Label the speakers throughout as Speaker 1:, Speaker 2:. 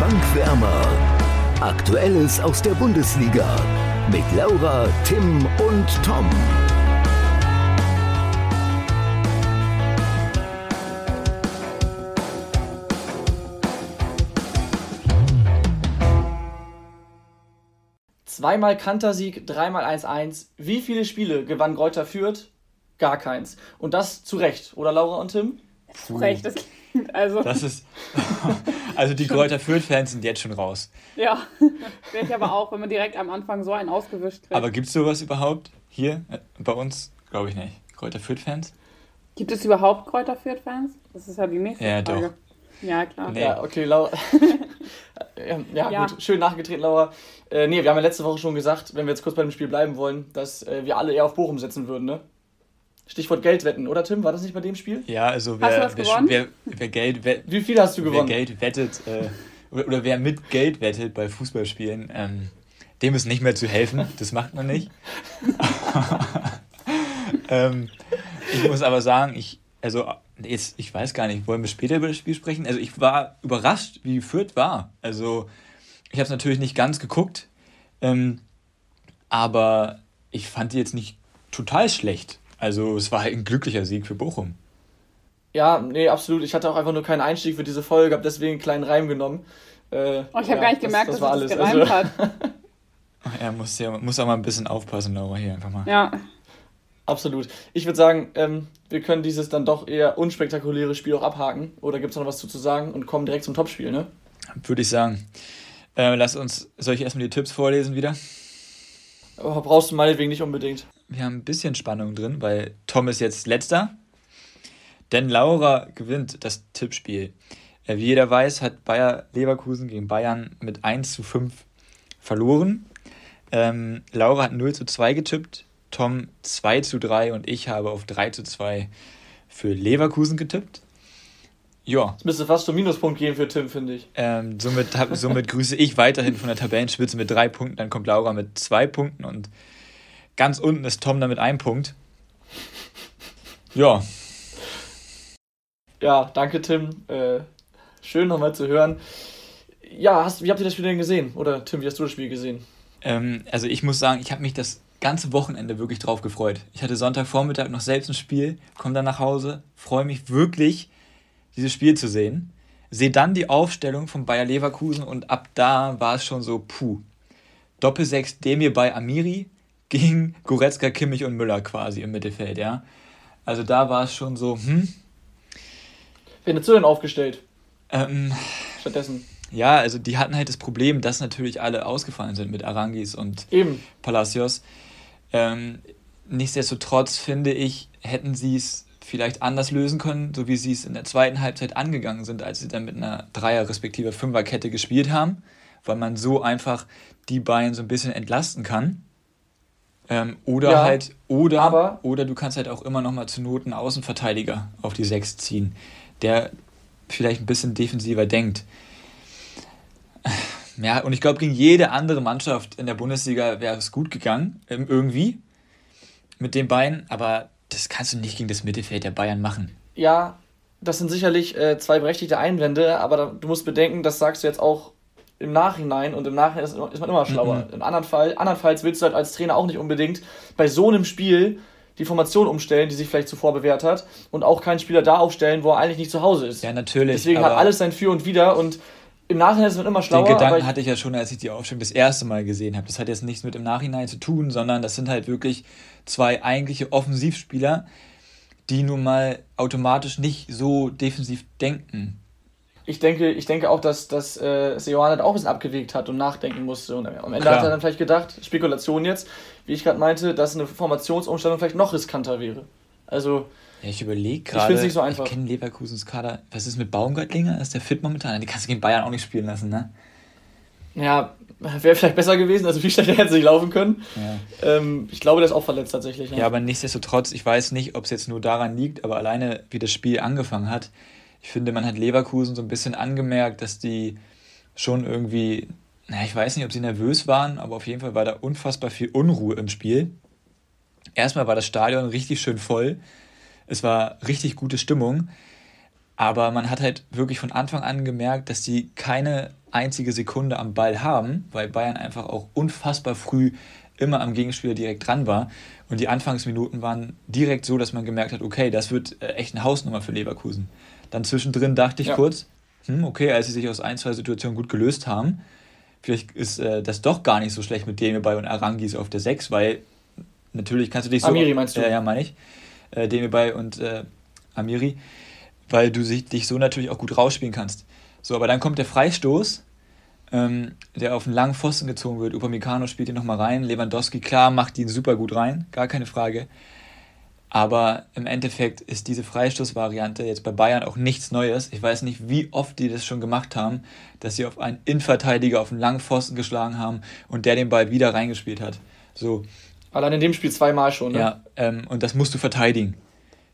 Speaker 1: Bankwärmer. Aktuelles aus der Bundesliga mit Laura, Tim und Tom.
Speaker 2: Zweimal Kantersieg, dreimal 1-1. Wie viele Spiele gewann Greuther Fürth? Gar keins. Und das zu Recht, oder Laura und Tim?
Speaker 3: Zu Recht, das also.
Speaker 4: Das ist. Also die Greuther Fürth-Fans sind jetzt schon raus.
Speaker 3: Ja, wäre ich aber auch, wenn man direkt am Anfang so einen ausgewischt kriegt.
Speaker 4: Aber gibt es sowas überhaupt hier äh, bei uns? Glaube ich nicht. Greuther Fürth-Fans?
Speaker 3: Gibt es überhaupt Kräuter Fürth-Fans? Das ist ja die nächste
Speaker 4: Ja,
Speaker 3: Frage.
Speaker 4: doch.
Speaker 3: Ja, klar.
Speaker 4: Nee.
Speaker 2: Ja, okay, Laura. ja, ja,
Speaker 3: Ja.
Speaker 2: gut, schön nachgetreten, Laura. Äh, nee, wir haben ja letzte Woche schon gesagt, wenn wir jetzt kurz bei dem Spiel bleiben wollen, dass äh, wir alle eher auf Bochum setzen würden, ne? Stichwort Geldwetten, oder Tim? War das nicht bei dem Spiel?
Speaker 4: Ja, also wer, wer, wer, wer Geld wett,
Speaker 2: Wie viel hast du
Speaker 4: wer
Speaker 2: gewonnen?
Speaker 4: Geld wettet äh, oder, oder wer mit Geld wettet bei Fußballspielen, ähm, dem ist nicht mehr zu helfen. Das macht man nicht. ähm, ich muss aber sagen, ich, also jetzt, ich weiß gar nicht, wollen wir später über das Spiel sprechen? Also ich war überrascht, wie Fürth war. Also ich habe es natürlich nicht ganz geguckt, ähm, aber ich fand die jetzt nicht total schlecht. Also es war halt ein glücklicher Sieg für Bochum.
Speaker 2: Ja, nee, absolut. Ich hatte auch einfach nur keinen Einstieg für diese Folge, habe deswegen einen kleinen Reim genommen. Äh,
Speaker 3: Oh, ich habe
Speaker 2: ja,
Speaker 3: gar nicht gemerkt,
Speaker 2: das,
Speaker 3: dass
Speaker 2: war
Speaker 3: er
Speaker 2: alles.
Speaker 3: das gereimt
Speaker 2: Also,
Speaker 3: hat.
Speaker 4: Er muss, ja, muss auch mal ein bisschen aufpassen, Laura, hier einfach mal.
Speaker 3: Ja,
Speaker 2: absolut. Ich würde sagen, ähm, wir können dieses dann doch eher unspektakuläre Spiel auch abhaken. Oder gibt es noch was zu, zu sagen und kommen direkt zum Topspiel, ne?
Speaker 4: Würde ich sagen. Äh, lass uns, soll ich erstmal die Tipps vorlesen wieder?
Speaker 2: Aber brauchst du meinetwegen nicht unbedingt.
Speaker 4: Wir haben ein bisschen Spannung drin, weil Tom ist jetzt letzter. Denn Laura gewinnt das Tippspiel. Äh, wie jeder weiß, hat Bayer Leverkusen gegen Bayern mit 1 zu 5 verloren. Ähm, Laura hat 0 zu 2 getippt, Tom 2 zu 3 und ich habe auf 3 zu 2 für Leverkusen getippt. Ja,
Speaker 2: Es müsste fast schon Minuspunkt geben für Tim, finde ich.
Speaker 4: ähm, somit, somit grüße ich weiterhin von der Tabellenspitze mit drei Punkten. Dann kommt Laura mit zwei Punkten und ganz unten ist Tom dann mit einem Punkt. Ja,
Speaker 2: Ja, danke Tim. Äh, schön nochmal zu hören. Ja, hast, wie habt ihr das Spiel denn gesehen? Oder Tim, wie hast du das Spiel gesehen?
Speaker 4: ähm, also ich muss sagen, ich habe mich das ganze Wochenende wirklich drauf gefreut. Ich hatte Sonntagvormittag noch selbst ein Spiel, komme dann nach Hause, freue mich wirklich, dieses Spiel zu sehen. Sehe dann die Aufstellung von Bayer Leverkusen und ab da war es schon so, puh. Doppelsechs Demir bei Amiri gegen Goretzka, Kimmich und Müller quasi im Mittelfeld, ja. Also da war es schon so, hm,
Speaker 2: Wen hättest du denn aufgestellt?
Speaker 4: ähm,
Speaker 2: Stattdessen.
Speaker 4: ja, also die hatten halt das Problem, dass natürlich alle ausgefallen sind mit Arangis und
Speaker 2: Eben.
Speaker 4: Palacios. Ähm, nichtsdestotrotz finde ich, hätten sie es vielleicht anders lösen können, so wie sie es in der zweiten Halbzeit angegangen sind, als sie dann mit einer Dreier- respektive Fünferkette gespielt haben, weil man so einfach die beiden so ein bisschen entlasten kann. Ähm, oder
Speaker 2: Ja,
Speaker 4: halt, oder,
Speaker 2: aber-
Speaker 4: oder du kannst halt auch immer noch mal zu Not einen Außenverteidiger auf die Sechs ziehen, der vielleicht ein bisschen defensiver denkt. Ja, und ich glaube, gegen jede andere Mannschaft in der Bundesliga wäre es gut gegangen, ähm, irgendwie, mit den Beinen, aber das kannst du nicht gegen das Mittelfeld der Bayern machen.
Speaker 2: Ja, das sind sicherlich äh, zwei berechtigte Einwände, aber da, du musst bedenken, das sagst du jetzt auch im Nachhinein und im Nachhinein ist, ist man immer schlauer. Im anderen Fall, andernfalls willst du halt als Trainer auch nicht unbedingt bei so einem Spiel die Formation umstellen, die sich vielleicht zuvor bewährt hat und auch keinen Spieler da aufstellen, wo er eigentlich nicht zu Hause ist.
Speaker 4: Ja, natürlich.
Speaker 2: Deswegen hat alles sein Für und Wider und im Nachhinein ist man immer
Speaker 4: den
Speaker 2: schlauer. aber
Speaker 4: Gedanken
Speaker 2: ich,
Speaker 4: hatte ich ja schon, als ich die Aufstellung das erste Mal gesehen habe. Das hat jetzt nichts mit im Nachhinein zu tun, sondern das sind halt wirklich zwei eigentliche Offensivspieler, die nun mal automatisch nicht so defensiv denken.
Speaker 2: Ich denke, ich denke auch, dass, dass äh, Seoane auch ein bisschen abgewegt hat und nachdenken musste. Und am Ende
Speaker 4: Klar.
Speaker 2: hat er dann vielleicht gedacht, Spekulation jetzt, wie ich gerade meinte, dass eine Formationsumstellung vielleicht noch riskanter wäre. Also,
Speaker 4: Ja, ich überlege
Speaker 2: Ich
Speaker 4: gerade.
Speaker 2: find's nicht so einfach.
Speaker 4: Ich kenne Leverkusens Kader. Was ist mit Baumgartlinger? Ist der fit momentan? Die kannst du gegen Bayern auch nicht spielen lassen, ne?
Speaker 2: ja, wäre vielleicht besser gewesen, also viel schlechter hätte es nicht laufen können.
Speaker 4: Ja.
Speaker 2: Ähm, ich glaube, der ist auch verletzt tatsächlich.
Speaker 4: Ja, aber nichtsdestotrotz, ich weiß nicht, ob es jetzt nur daran liegt, aber alleine, wie das Spiel angefangen hat, ich finde, man hat Leverkusen so ein bisschen angemerkt, dass die schon irgendwie, na, ich weiß nicht, ob sie nervös waren, aber auf jeden Fall war da unfassbar viel Unruhe im Spiel. Erstmal war das Stadion richtig schön voll. Es war richtig gute Stimmung. Aber man hat halt wirklich von Anfang an gemerkt, dass die keine einzige Sekunde am Ball haben, weil Bayern einfach auch unfassbar früh immer am Gegenspieler direkt dran war. Und die Anfangsminuten waren direkt so, dass man gemerkt hat, okay, das wird äh, echt eine Hausnummer für Leverkusen. Dann zwischendrin dachte ich ja. kurz, hm, okay, als sie sich aus ein, zwei Situationen gut gelöst haben, vielleicht ist äh, das doch gar nicht so schlecht mit Demirbay und Arangis auf der 6, weil natürlich kannst du dich so... Amiri meinst du? Äh, ja, meine ich. Äh, Demirbay und äh, Amiri, weil du sich, dich so natürlich auch gut rausspielen kannst. So, aber dann kommt der Freistoß, ähm, der auf einen langen Pfosten gezogen wird. Upamecano spielt ihn nochmal rein. Lewandowski, klar, macht ihn super gut rein, gar keine Frage. Aber im Endeffekt ist diese Freistoßvariante jetzt bei Bayern auch nichts Neues. Ich weiß nicht, wie oft die das schon gemacht haben, dass sie auf einen Innenverteidiger auf einen langen Pfosten geschlagen haben und der den Ball wieder reingespielt hat. So.
Speaker 2: Allein in dem Spiel zweimal schon, ne?
Speaker 4: Ja, ähm, und das musst du verteidigen.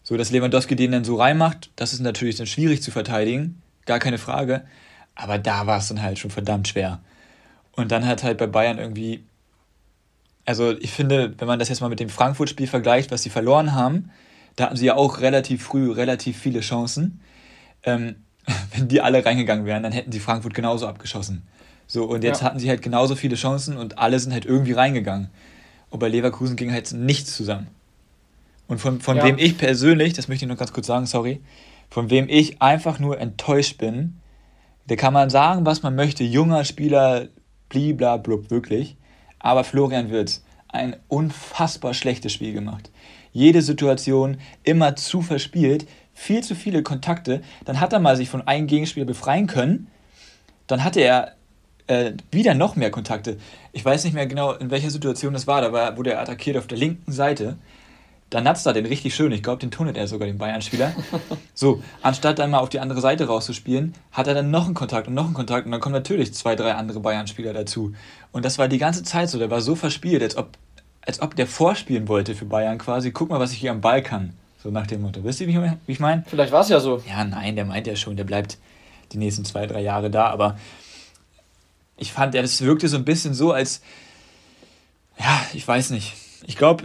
Speaker 4: So, dass Lewandowski den dann so reinmacht, das ist natürlich dann schwierig zu verteidigen, gar keine Frage. Aber da war es dann halt schon verdammt schwer. Und dann hat halt bei Bayern irgendwie, also ich finde, wenn man das jetzt mal mit dem Frankfurt-Spiel vergleicht, was sie verloren haben, da hatten sie ja auch relativ früh relativ viele Chancen. Ähm, wenn die alle reingegangen wären, dann hätten sie Frankfurt genauso abgeschossen. So, und jetzt ja. hatten sie halt genauso viele Chancen und alle sind halt irgendwie reingegangen. Und bei Leverkusen ging halt nichts zusammen. Und von, von ja. wem ich persönlich, das möchte ich noch ganz kurz sagen, sorry, von wem ich einfach nur enttäuscht bin, da kann man sagen, was man möchte, junger Spieler, bliblablub, wirklich. Aber Florian Wirtz, ein unfassbar schlechtes Spiel gemacht. Jede Situation immer zu verspielt, viel zu viele Kontakte. Dann hat er mal sich von einem Gegenspieler befreien können. Dann hatte er äh, wieder noch mehr Kontakte. Ich weiß nicht mehr genau, in welcher Situation das war. Da war, wurde er attackiert auf der linken Seite. Dann natzt er den richtig schön. Ich glaube, den tunnelt er sogar, den Bayern-Spieler. so, anstatt dann mal auf die andere Seite rauszuspielen, hat er dann noch einen Kontakt und noch einen Kontakt und dann kommen natürlich zwei, drei andere Bayern-Spieler dazu. Und das war die ganze Zeit so. Der war so verspielt, als ob, als ob der vorspielen wollte für Bayern quasi. Guck mal, was ich hier am Ball kann. So nach dem Motto. Wisst ihr, wie ich meine?
Speaker 2: Vielleicht war es ja so.
Speaker 4: Ja, nein, der meint ja schon, der bleibt die nächsten zwei, drei Jahre da. Aber ich fand, es wirkte so ein bisschen so, als. Ja, ich weiß nicht. Ich glaube,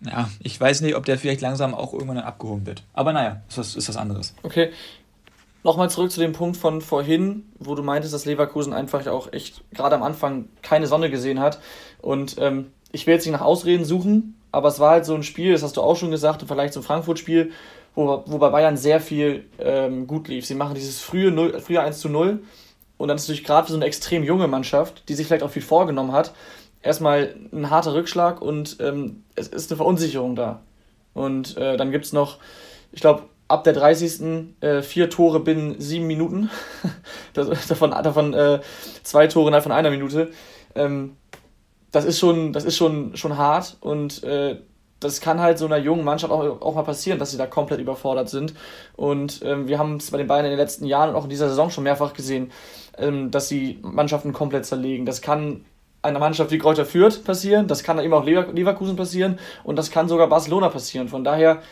Speaker 4: ja, ich weiß nicht, ob der vielleicht langsam auch irgendwann abgehoben wird. Aber naja, ist was, ist was anderes.
Speaker 2: Okay. Nochmal zurück zu dem Punkt von vorhin, wo du meintest, dass Leverkusen einfach auch echt gerade am Anfang keine Sonne gesehen hat. Und ähm, ich will jetzt nicht nach Ausreden suchen, aber es war halt so ein Spiel, das hast du auch schon gesagt, im Vergleich zum Frankfurt-Spiel, wo, wo bei Bayern sehr viel ähm, gut lief. Sie machen dieses frühe, 0, frühe 1 zu 0 und dann ist natürlich gerade für so eine extrem junge Mannschaft, die sich vielleicht auch viel vorgenommen hat, erstmal ein harter Rückschlag und ähm, es ist eine Verunsicherung da. Und äh, dann gibt es noch, ich glaube, ab der 30. Äh, vier Tore binnen sieben Minuten. das, davon davon äh, zwei Tore innerhalb von einer Minute. Ähm, das ist schon, das ist schon, schon hart und äh, das kann halt so einer jungen Mannschaft auch, auch mal passieren, dass sie da komplett überfordert sind. Und ähm, wir haben es bei den Bayern in den letzten Jahren und auch in dieser Saison schon mehrfach gesehen, ähm, dass sie Mannschaften komplett zerlegen. Das kann einer Mannschaft wie Kräuter Fürth passieren, das kann eben auch Leverkusen passieren und das kann sogar Barcelona passieren. Von daher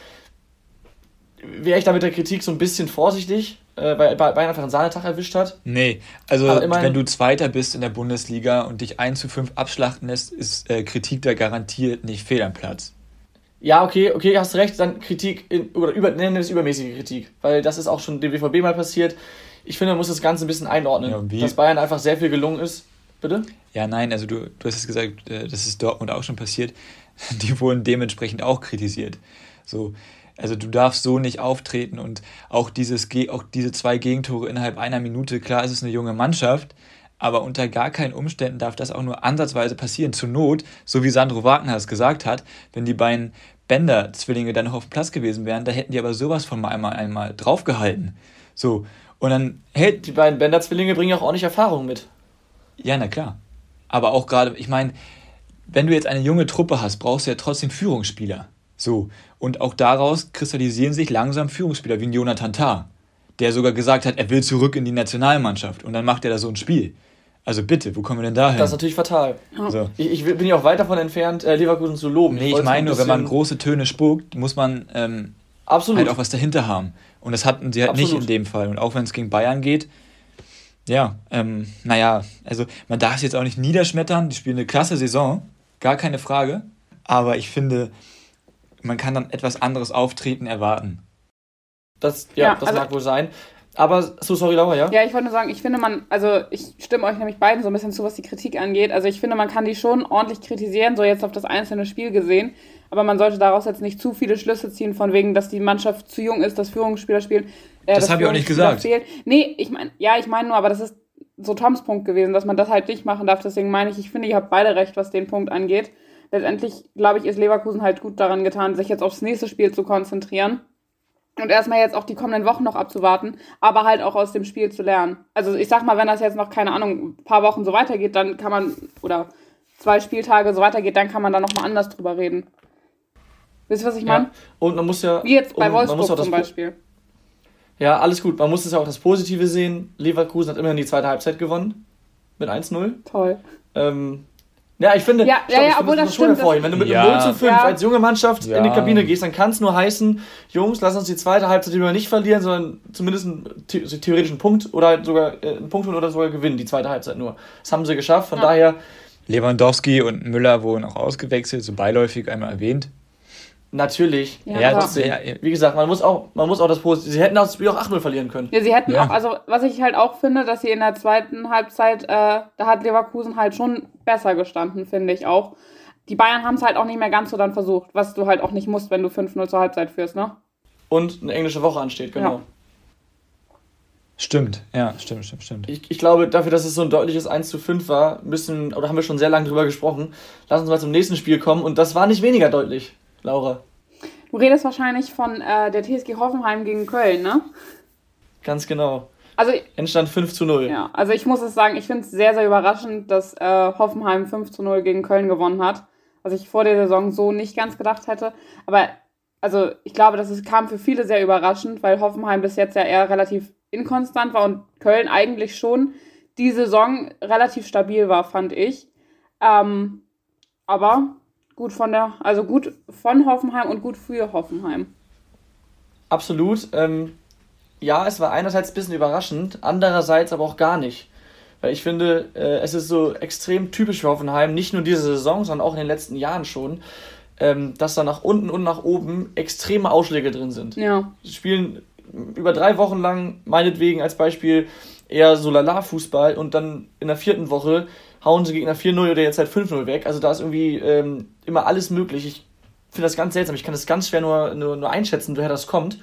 Speaker 2: wäre ich da mit der Kritik so ein bisschen vorsichtig, äh, weil Bayern einfach einen Sahnetag erwischt hat.
Speaker 4: Nee, also wenn du Zweiter bist in der Bundesliga und dich 1 zu 5 abschlachten lässt, ist äh, Kritik da garantiert nicht fehl am Platz.
Speaker 2: Ja, okay, okay, hast recht, dann Kritik, in, oder über, nennen wir es übermäßige Kritik, weil das ist auch schon dem BVB mal passiert. Ich finde, man muss das Ganze ein bisschen einordnen, ja, dass Bayern einfach sehr viel gelungen ist. Bitte?
Speaker 4: Ja, nein, also du, du hast es gesagt, äh, das ist Dortmund auch schon passiert. Die wurden dementsprechend auch kritisiert. So, also du darfst so nicht auftreten und auch, dieses, auch diese zwei Gegentore innerhalb einer Minute, klar, es ist eine junge Mannschaft, aber unter gar keinen Umständen darf das auch nur ansatzweise passieren. Zur Not, so wie Sandro Wagner es gesagt hat, wenn die beiden Bender-Zwillinge dann noch auf dem Platz gewesen wären, da hätten die aber sowas von mal einmal, einmal draufgehalten. So, und dann hält.
Speaker 2: Die beiden Bender-Zwillinge bringen auch ordentlich Erfahrung mit.
Speaker 4: Ja, na klar. Aber auch gerade, ich meine, wenn du jetzt eine junge Truppe hast, brauchst du ja trotzdem Führungsspieler. So. Und auch daraus kristallisieren sich langsam Führungsspieler wie ein Jonathan Tah, der sogar gesagt hat, er will zurück in die Nationalmannschaft. Und dann macht er da so ein Spiel. Also bitte, wo kommen wir denn da hin?
Speaker 2: Das ist natürlich fatal. So. Ich, ich, bin ja auch weit davon entfernt, äh, Leverkusen zu loben.
Speaker 4: Nee, ich, ich meine nur, wenn man große Töne spuckt, muss man ähm, halt auch was dahinter haben. Und das hatten sie halt Absolut. nicht in dem Fall. Und auch wenn es gegen Bayern geht, ja, ähm, naja, also man darf es jetzt auch nicht niederschmettern. Die spielen eine klasse Saison, gar keine Frage. Aber ich finde, man kann dann etwas anderes Auftreten erwarten.
Speaker 2: Das, ja, ja das also mag wohl sein. Aber, so sorry, Laura, ja?
Speaker 3: Ja, ich wollte nur sagen, ich finde man, also ich stimme euch nämlich beiden so ein bisschen zu, was die Kritik angeht. Also ich finde, man kann die schon ordentlich kritisieren, so jetzt auf das einzelne Spiel gesehen. Aber man sollte daraus jetzt nicht zu viele Schlüsse ziehen, von wegen, dass die Mannschaft zu jung ist, dass Führungsspieler spielen. Äh,
Speaker 4: das habe ich auch nicht gesagt.
Speaker 3: Fehlt. Nee, ich meine, ja, ich meine nur, aber das ist so Toms Punkt gewesen, dass man das halt nicht machen darf. Deswegen meine ich, ich finde, ihr habt beide recht, was den Punkt angeht. Letztendlich, glaube ich, ist Leverkusen halt gut daran getan, sich jetzt aufs nächste Spiel zu konzentrieren und erstmal jetzt auch die kommenden Wochen noch abzuwarten, aber halt auch aus dem Spiel zu lernen. Also ich sag mal, wenn das jetzt noch, keine Ahnung, ein paar Wochen so weitergeht, dann kann man, oder zwei Spieltage so weitergeht, dann kann man da nochmal anders drüber reden. Wisst ihr, was ich meine?
Speaker 2: Ja. Und man muss ja.
Speaker 3: Wie jetzt bei Wolfsburg
Speaker 2: muss auch das
Speaker 3: zum Beispiel.
Speaker 2: Ja, alles gut. Man muss es ja auch das Positive sehen. Leverkusen hat immerhin die zweite Halbzeit gewonnen. Mit 1-0.
Speaker 3: Toll.
Speaker 2: Ähm, ja, ich finde,
Speaker 3: Ja,
Speaker 2: ich
Speaker 3: ja,
Speaker 2: glaub,
Speaker 3: ja,
Speaker 2: ich
Speaker 3: obwohl
Speaker 2: finde,
Speaker 3: das
Speaker 2: schon
Speaker 3: stimmt,
Speaker 2: hervorheben.
Speaker 3: das-
Speaker 2: Wenn du mit
Speaker 4: Ja.
Speaker 2: einem 0 zu 5
Speaker 3: Ja.
Speaker 2: als junge Mannschaft
Speaker 4: Ja.
Speaker 2: in die Kabine gehst, dann kann es nur heißen, Jungs, lass uns die zweite Halbzeit lieber nicht verlieren, sondern zumindest einen the theoretischen Punkt oder halt sogar äh, einen Punkt oder sogar gewinnen, die zweite Halbzeit nur. Das haben sie geschafft, von
Speaker 3: Ja.
Speaker 2: daher
Speaker 4: Lewandowski und Müller wurden auch ausgewechselt, so beiläufig einmal erwähnt.
Speaker 2: Natürlich.
Speaker 3: Ja,
Speaker 4: Ja, ja, ja.
Speaker 2: Wie gesagt, man muss auch, man muss auch das Positive. Sie hätten das Spiel auch 8-0 verlieren können.
Speaker 3: Ja, sie hätten
Speaker 4: Ja.
Speaker 3: auch, also was ich halt auch finde, dass sie in der zweiten Halbzeit, äh, da hat Leverkusen halt schon besser gestanden, finde ich auch. Die Bayern haben es halt auch nicht mehr ganz so dann versucht, was du halt auch nicht musst, wenn du 5-0 zur Halbzeit führst, ne?
Speaker 2: Und eine englische Woche ansteht, genau.
Speaker 3: Ja.
Speaker 4: Stimmt, ja, stimmt, stimmt, stimmt.
Speaker 2: Ich, ich glaube, dafür, dass es so ein deutliches 1 zu 5 war, müssen, oder haben wir schon sehr lange drüber gesprochen. Lass uns mal zum nächsten Spiel kommen. Und das war nicht weniger deutlich, Laura.
Speaker 3: Du redest wahrscheinlich von äh, der TSG Hoffenheim gegen Köln, ne?
Speaker 2: Ganz genau.
Speaker 3: Also,
Speaker 2: Endstand 5 zu 0.
Speaker 3: ja, also ich muss es sagen, ich finde es sehr, sehr überraschend, dass äh, Hoffenheim 5 zu 0 gegen Köln gewonnen hat. Was ich vor der Saison so nicht ganz gedacht hätte. Aber also ich glaube, das ist, kam für viele sehr überraschend, weil Hoffenheim bis jetzt ja eher relativ inkonstant war und Köln eigentlich schon die Saison relativ stabil war, fand ich. Ähm, aber gut von der, also gut von Hoffenheim und gut für Hoffenheim.
Speaker 2: Absolut. Ähm, ja, es war einerseits ein bisschen überraschend, andererseits aber auch gar nicht. Weil ich finde, äh, es ist so extrem typisch für Hoffenheim, nicht nur diese Saison, sondern auch in den letzten Jahren schon, ähm, dass da nach unten und nach oben extreme Ausschläge drin sind.
Speaker 3: Ja.
Speaker 2: Sie spielen über drei Wochen lang, meinetwegen als Beispiel, eher so Lala-Fußball und dann in der vierten Woche hauen sie Gegner 4-0 oder jetzt halt 5-0 weg. Also da ist irgendwie ähm, immer alles möglich. Ich finde das ganz seltsam. Ich kann das ganz schwer nur, nur, nur einschätzen, woher das kommt.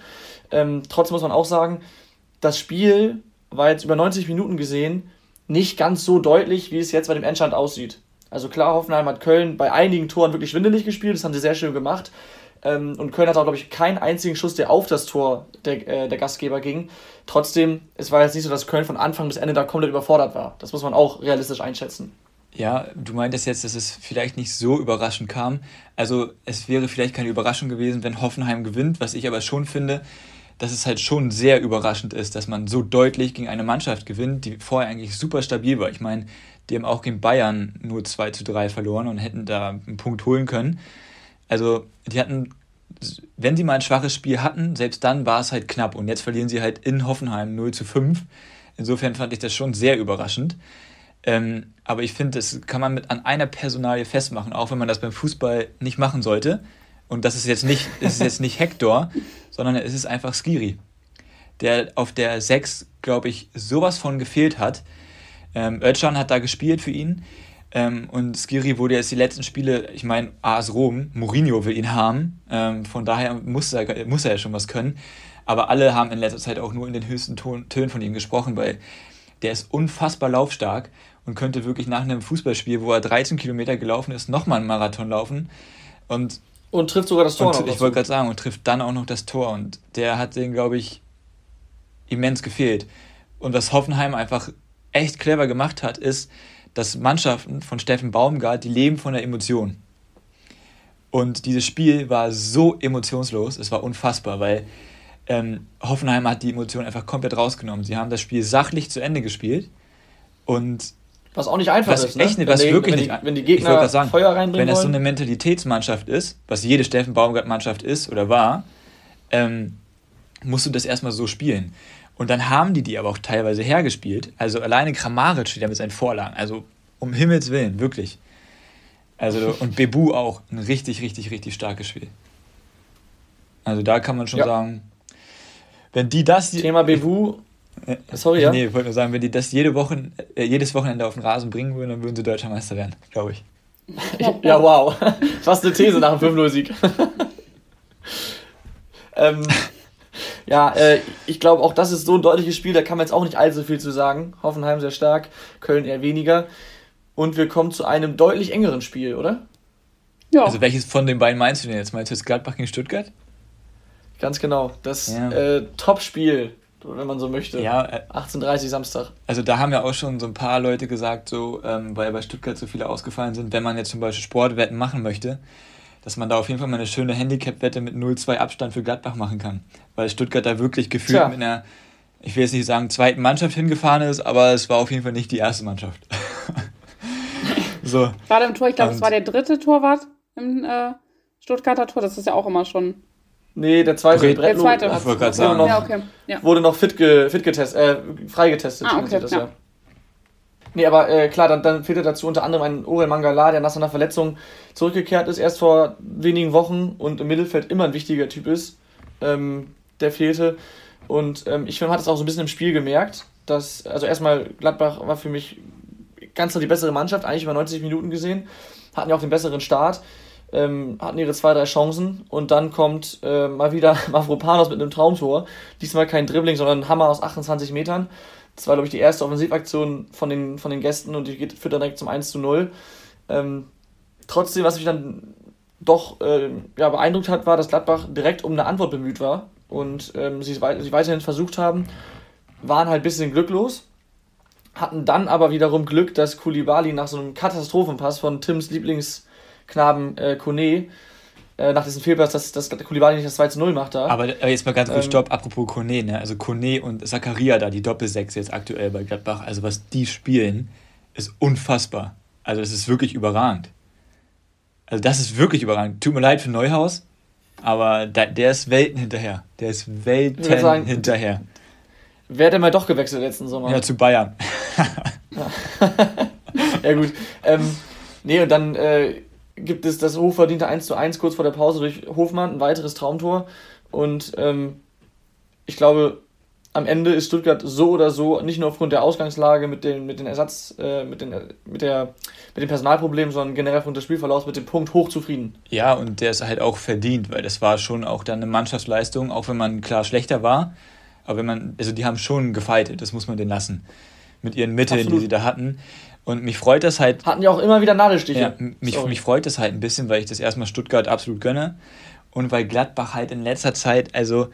Speaker 2: Ähm, trotzdem muss man auch sagen, das Spiel war jetzt über 90 Minuten gesehen nicht ganz so deutlich, wie es jetzt bei dem Endstand aussieht. Also klar, Hoffenheim hat Köln bei einigen Toren wirklich schwindelig gespielt, das haben sie sehr schön gemacht. Ähm, und Köln hat auch, glaube ich, keinen einzigen Schuss, der auf das Tor der, äh, der Gastgeber ging. Trotzdem, es war jetzt nicht so, dass Köln von Anfang bis Ende da komplett überfordert war. Das muss man auch realistisch einschätzen.
Speaker 4: Ja, du meintest jetzt, dass es vielleicht nicht so überraschend kam. Also es wäre vielleicht keine Überraschung gewesen, wenn Hoffenheim gewinnt, was ich aber schon finde, dass es halt schon sehr überraschend ist, dass man so deutlich gegen eine Mannschaft gewinnt, die vorher eigentlich super stabil war. Ich meine, die haben auch gegen Bayern nur 2 zu 3 verloren und hätten da einen Punkt holen können. Also die hatten, wenn sie mal ein schwaches Spiel hatten, selbst dann war es halt knapp und jetzt verlieren sie halt in Hoffenheim 0 zu 5. Insofern fand ich das schon sehr überraschend. Ähm, aber ich finde, das kann man mit an einer Personalie festmachen, auch wenn man das beim Fußball nicht machen sollte. Und das ist jetzt nicht, das ist jetzt nicht Hector, sondern es ist einfach Skiri, der auf der 6, glaube ich, sowas von gefehlt hat. Ähm, Özcan hat da gespielt für ihn. Ähm, und Skiri wurde jetzt die letzten Spiele, ich meine, AS Rom, Mourinho will ihn haben. Ähm, von daher muss er, muss er ja schon was können. Aber alle haben in letzter Zeit auch nur in den höchsten Ton, Tönen von ihm gesprochen, weil der ist unfassbar laufstark und könnte wirklich nach einem Fußballspiel, wo er 13 Kilometer gelaufen ist, nochmal einen Marathon laufen. Und,
Speaker 2: Und trifft sogar das Tor
Speaker 4: und
Speaker 2: noch
Speaker 4: ich wollte gerade sagen, und trifft dann auch noch das Tor. Und der hat den, glaube ich, immens gefehlt. Und was Hoffenheim einfach echt clever gemacht hat, ist, dass Mannschaften von Steffen Baumgart, die leben von der Emotion. Und dieses Spiel war so emotionslos, es war unfassbar, weil ähm, Hoffenheim hat die Emotion einfach komplett rausgenommen. Sie haben das Spiel sachlich zu Ende gespielt und
Speaker 2: Was auch nicht einfach
Speaker 4: was
Speaker 2: ist, ne?
Speaker 4: echt,
Speaker 2: Wenn
Speaker 4: was
Speaker 2: die-
Speaker 4: wirklich
Speaker 2: wenn die,
Speaker 4: nicht,
Speaker 2: wenn die Gegner
Speaker 4: sagen,
Speaker 2: Feuer reinbringen
Speaker 4: wenn das so eine Mentalitätsmannschaft ist, was jede Steffen Baumgart-Mannschaft ist oder war, ähm, musst du das erstmal so spielen. Und dann haben die die aber auch teilweise hergespielt. Also alleine Kramaric steht da mit seinen Vorlagen. Also um Himmels Willen, wirklich. Also und Bebu auch ein richtig, richtig, richtig starkes Spiel. Also da kann man schon
Speaker 2: Ja.
Speaker 4: sagen, wenn die das,
Speaker 2: Thema Bevu, Sorry, ja?
Speaker 4: Nee, ich wollte nur sagen, wenn die das jede Woche, äh, jedes Wochenende auf den Rasen bringen würden, dann würden sie deutscher Meister werden, glaube ich.
Speaker 2: ja, wow. Fast eine These nach dem 5-0-Sieg. ähm, ja, äh, ich glaube auch, das ist so ein deutliches Spiel, da kann man jetzt auch nicht allzu viel zu sagen. Hoffenheim sehr stark, Köln eher weniger. Und wir kommen zu einem deutlich engeren Spiel, oder?
Speaker 4: Ja. Also welches von den beiden meinst du denn jetzt? Meinst du jetzt Gladbach gegen Stuttgart?
Speaker 2: Ganz genau. Das ja. äh, Top-Spiel, wenn man so möchte.
Speaker 4: Ja,
Speaker 2: äh, 18.30 Samstag.
Speaker 4: Also da haben ja auch schon so ein paar Leute gesagt, so, ähm, weil bei Stuttgart so viele ausgefallen sind, wenn man jetzt zum Beispiel Sportwetten machen möchte, dass man da auf jeden Fall mal eine schöne Handicap-Wette mit 0-2 Abstand für Gladbach machen kann. Weil Stuttgart da wirklich gefühlt Tja. mit einer, ich will jetzt nicht sagen, zweiten Mannschaft hingefahren ist, aber es war auf jeden Fall nicht die erste Mannschaft.
Speaker 3: so. Gerade im Tor, ich glaube, es war der dritte Torwart im äh, Stuttgarter Tor, das ist ja auch immer schon.
Speaker 2: Nee, der zweite
Speaker 3: Bre Der zweite.
Speaker 2: Ich wollte gerade sagen. Noch, ja, okay. ja. Wurde noch fit, ge, fit getestet, äh, freigetestet.
Speaker 3: Ah, okay. Das, ja.
Speaker 2: Nee, aber äh, klar, dann, dann fehlte dazu unter anderem ein Orel Mangala, der nach seiner Verletzung zurückgekehrt ist, erst vor wenigen Wochen und im Mittelfeld immer ein wichtiger Typ ist. Ähm, der fehlte. Und ähm, ich finde, man hat es auch so ein bisschen im Spiel gemerkt, dass, also erstmal Gladbach war für mich ganz klar die bessere Mannschaft, eigentlich über 90 Minuten gesehen, hatten ja auch den besseren Start, ähm, hatten ihre zwei, drei Chancen und dann kommt äh, mal wieder Mavropanos mit einem Traumtor. Diesmal kein Dribbling, sondern ein Hammer aus 28 Metern. Das war, glaube ich, die erste Offensivaktion von den, von den Gästen und die geht, führt dann direkt zum 1 zu 0. Ähm, trotzdem, was mich dann doch äh, ja, beeindruckt hat, war, dass Gladbach direkt um eine Antwort bemüht war und ähm, sie, sie weiterhin versucht haben, waren halt ein bisschen glücklos, hatten dann aber wiederum Glück, dass Kulibali nach so einem Katastrophenpass von Tims Lieblingsknaben äh, Kone äh, nach diesem Fehlpass, dass, dass Kulibali nicht das 2 zu 0 macht da.
Speaker 4: Aber, aber jetzt mal ganz kurz, ähm, stopp, apropos Kone, ne? also Kone und Zakaria da, die Doppelsechs jetzt aktuell bei Gladbach, also was die spielen, ist unfassbar. Also es ist wirklich überragend. Also das ist wirklich überragend. Tut mir leid für Neuhaus, aber da, der ist Welten hinterher. Der ist Welten sagen, hinterher.
Speaker 2: Wer hat denn mal doch gewechselt letzten Sommer?
Speaker 4: Ja, zu Bayern.
Speaker 2: ja. ja, gut. Ähm, nee, und dann äh, gibt es das hochverdiente 1 zu 1 kurz vor der Pause durch Hofmann, ein weiteres Traumtor. Und ähm, ich glaube, am Ende ist Stuttgart so oder so, nicht nur aufgrund der Ausgangslage mit den, mit den Ersatz, äh, mit, den, mit, der, mit den Personalproblemen, sondern generell aufgrund des Spielverlaufs mit dem Punkt hochzufrieden.
Speaker 4: Ja, und der ist halt auch verdient, weil das war schon auch dann eine Mannschaftsleistung, auch wenn man klar schlechter war. Aber wenn man, also die haben schon gefeitet, das muss man denen lassen. Mit ihren Mitteln, Absolut. die sie da hatten. Und mich freut das halt.
Speaker 2: Hatten ja auch immer wieder Nadelstiche.
Speaker 4: Ja, mich, mich freut das halt ein bisschen, weil ich das erstmal Stuttgart absolut gönne. Und weil Gladbach halt in letzter Zeit, also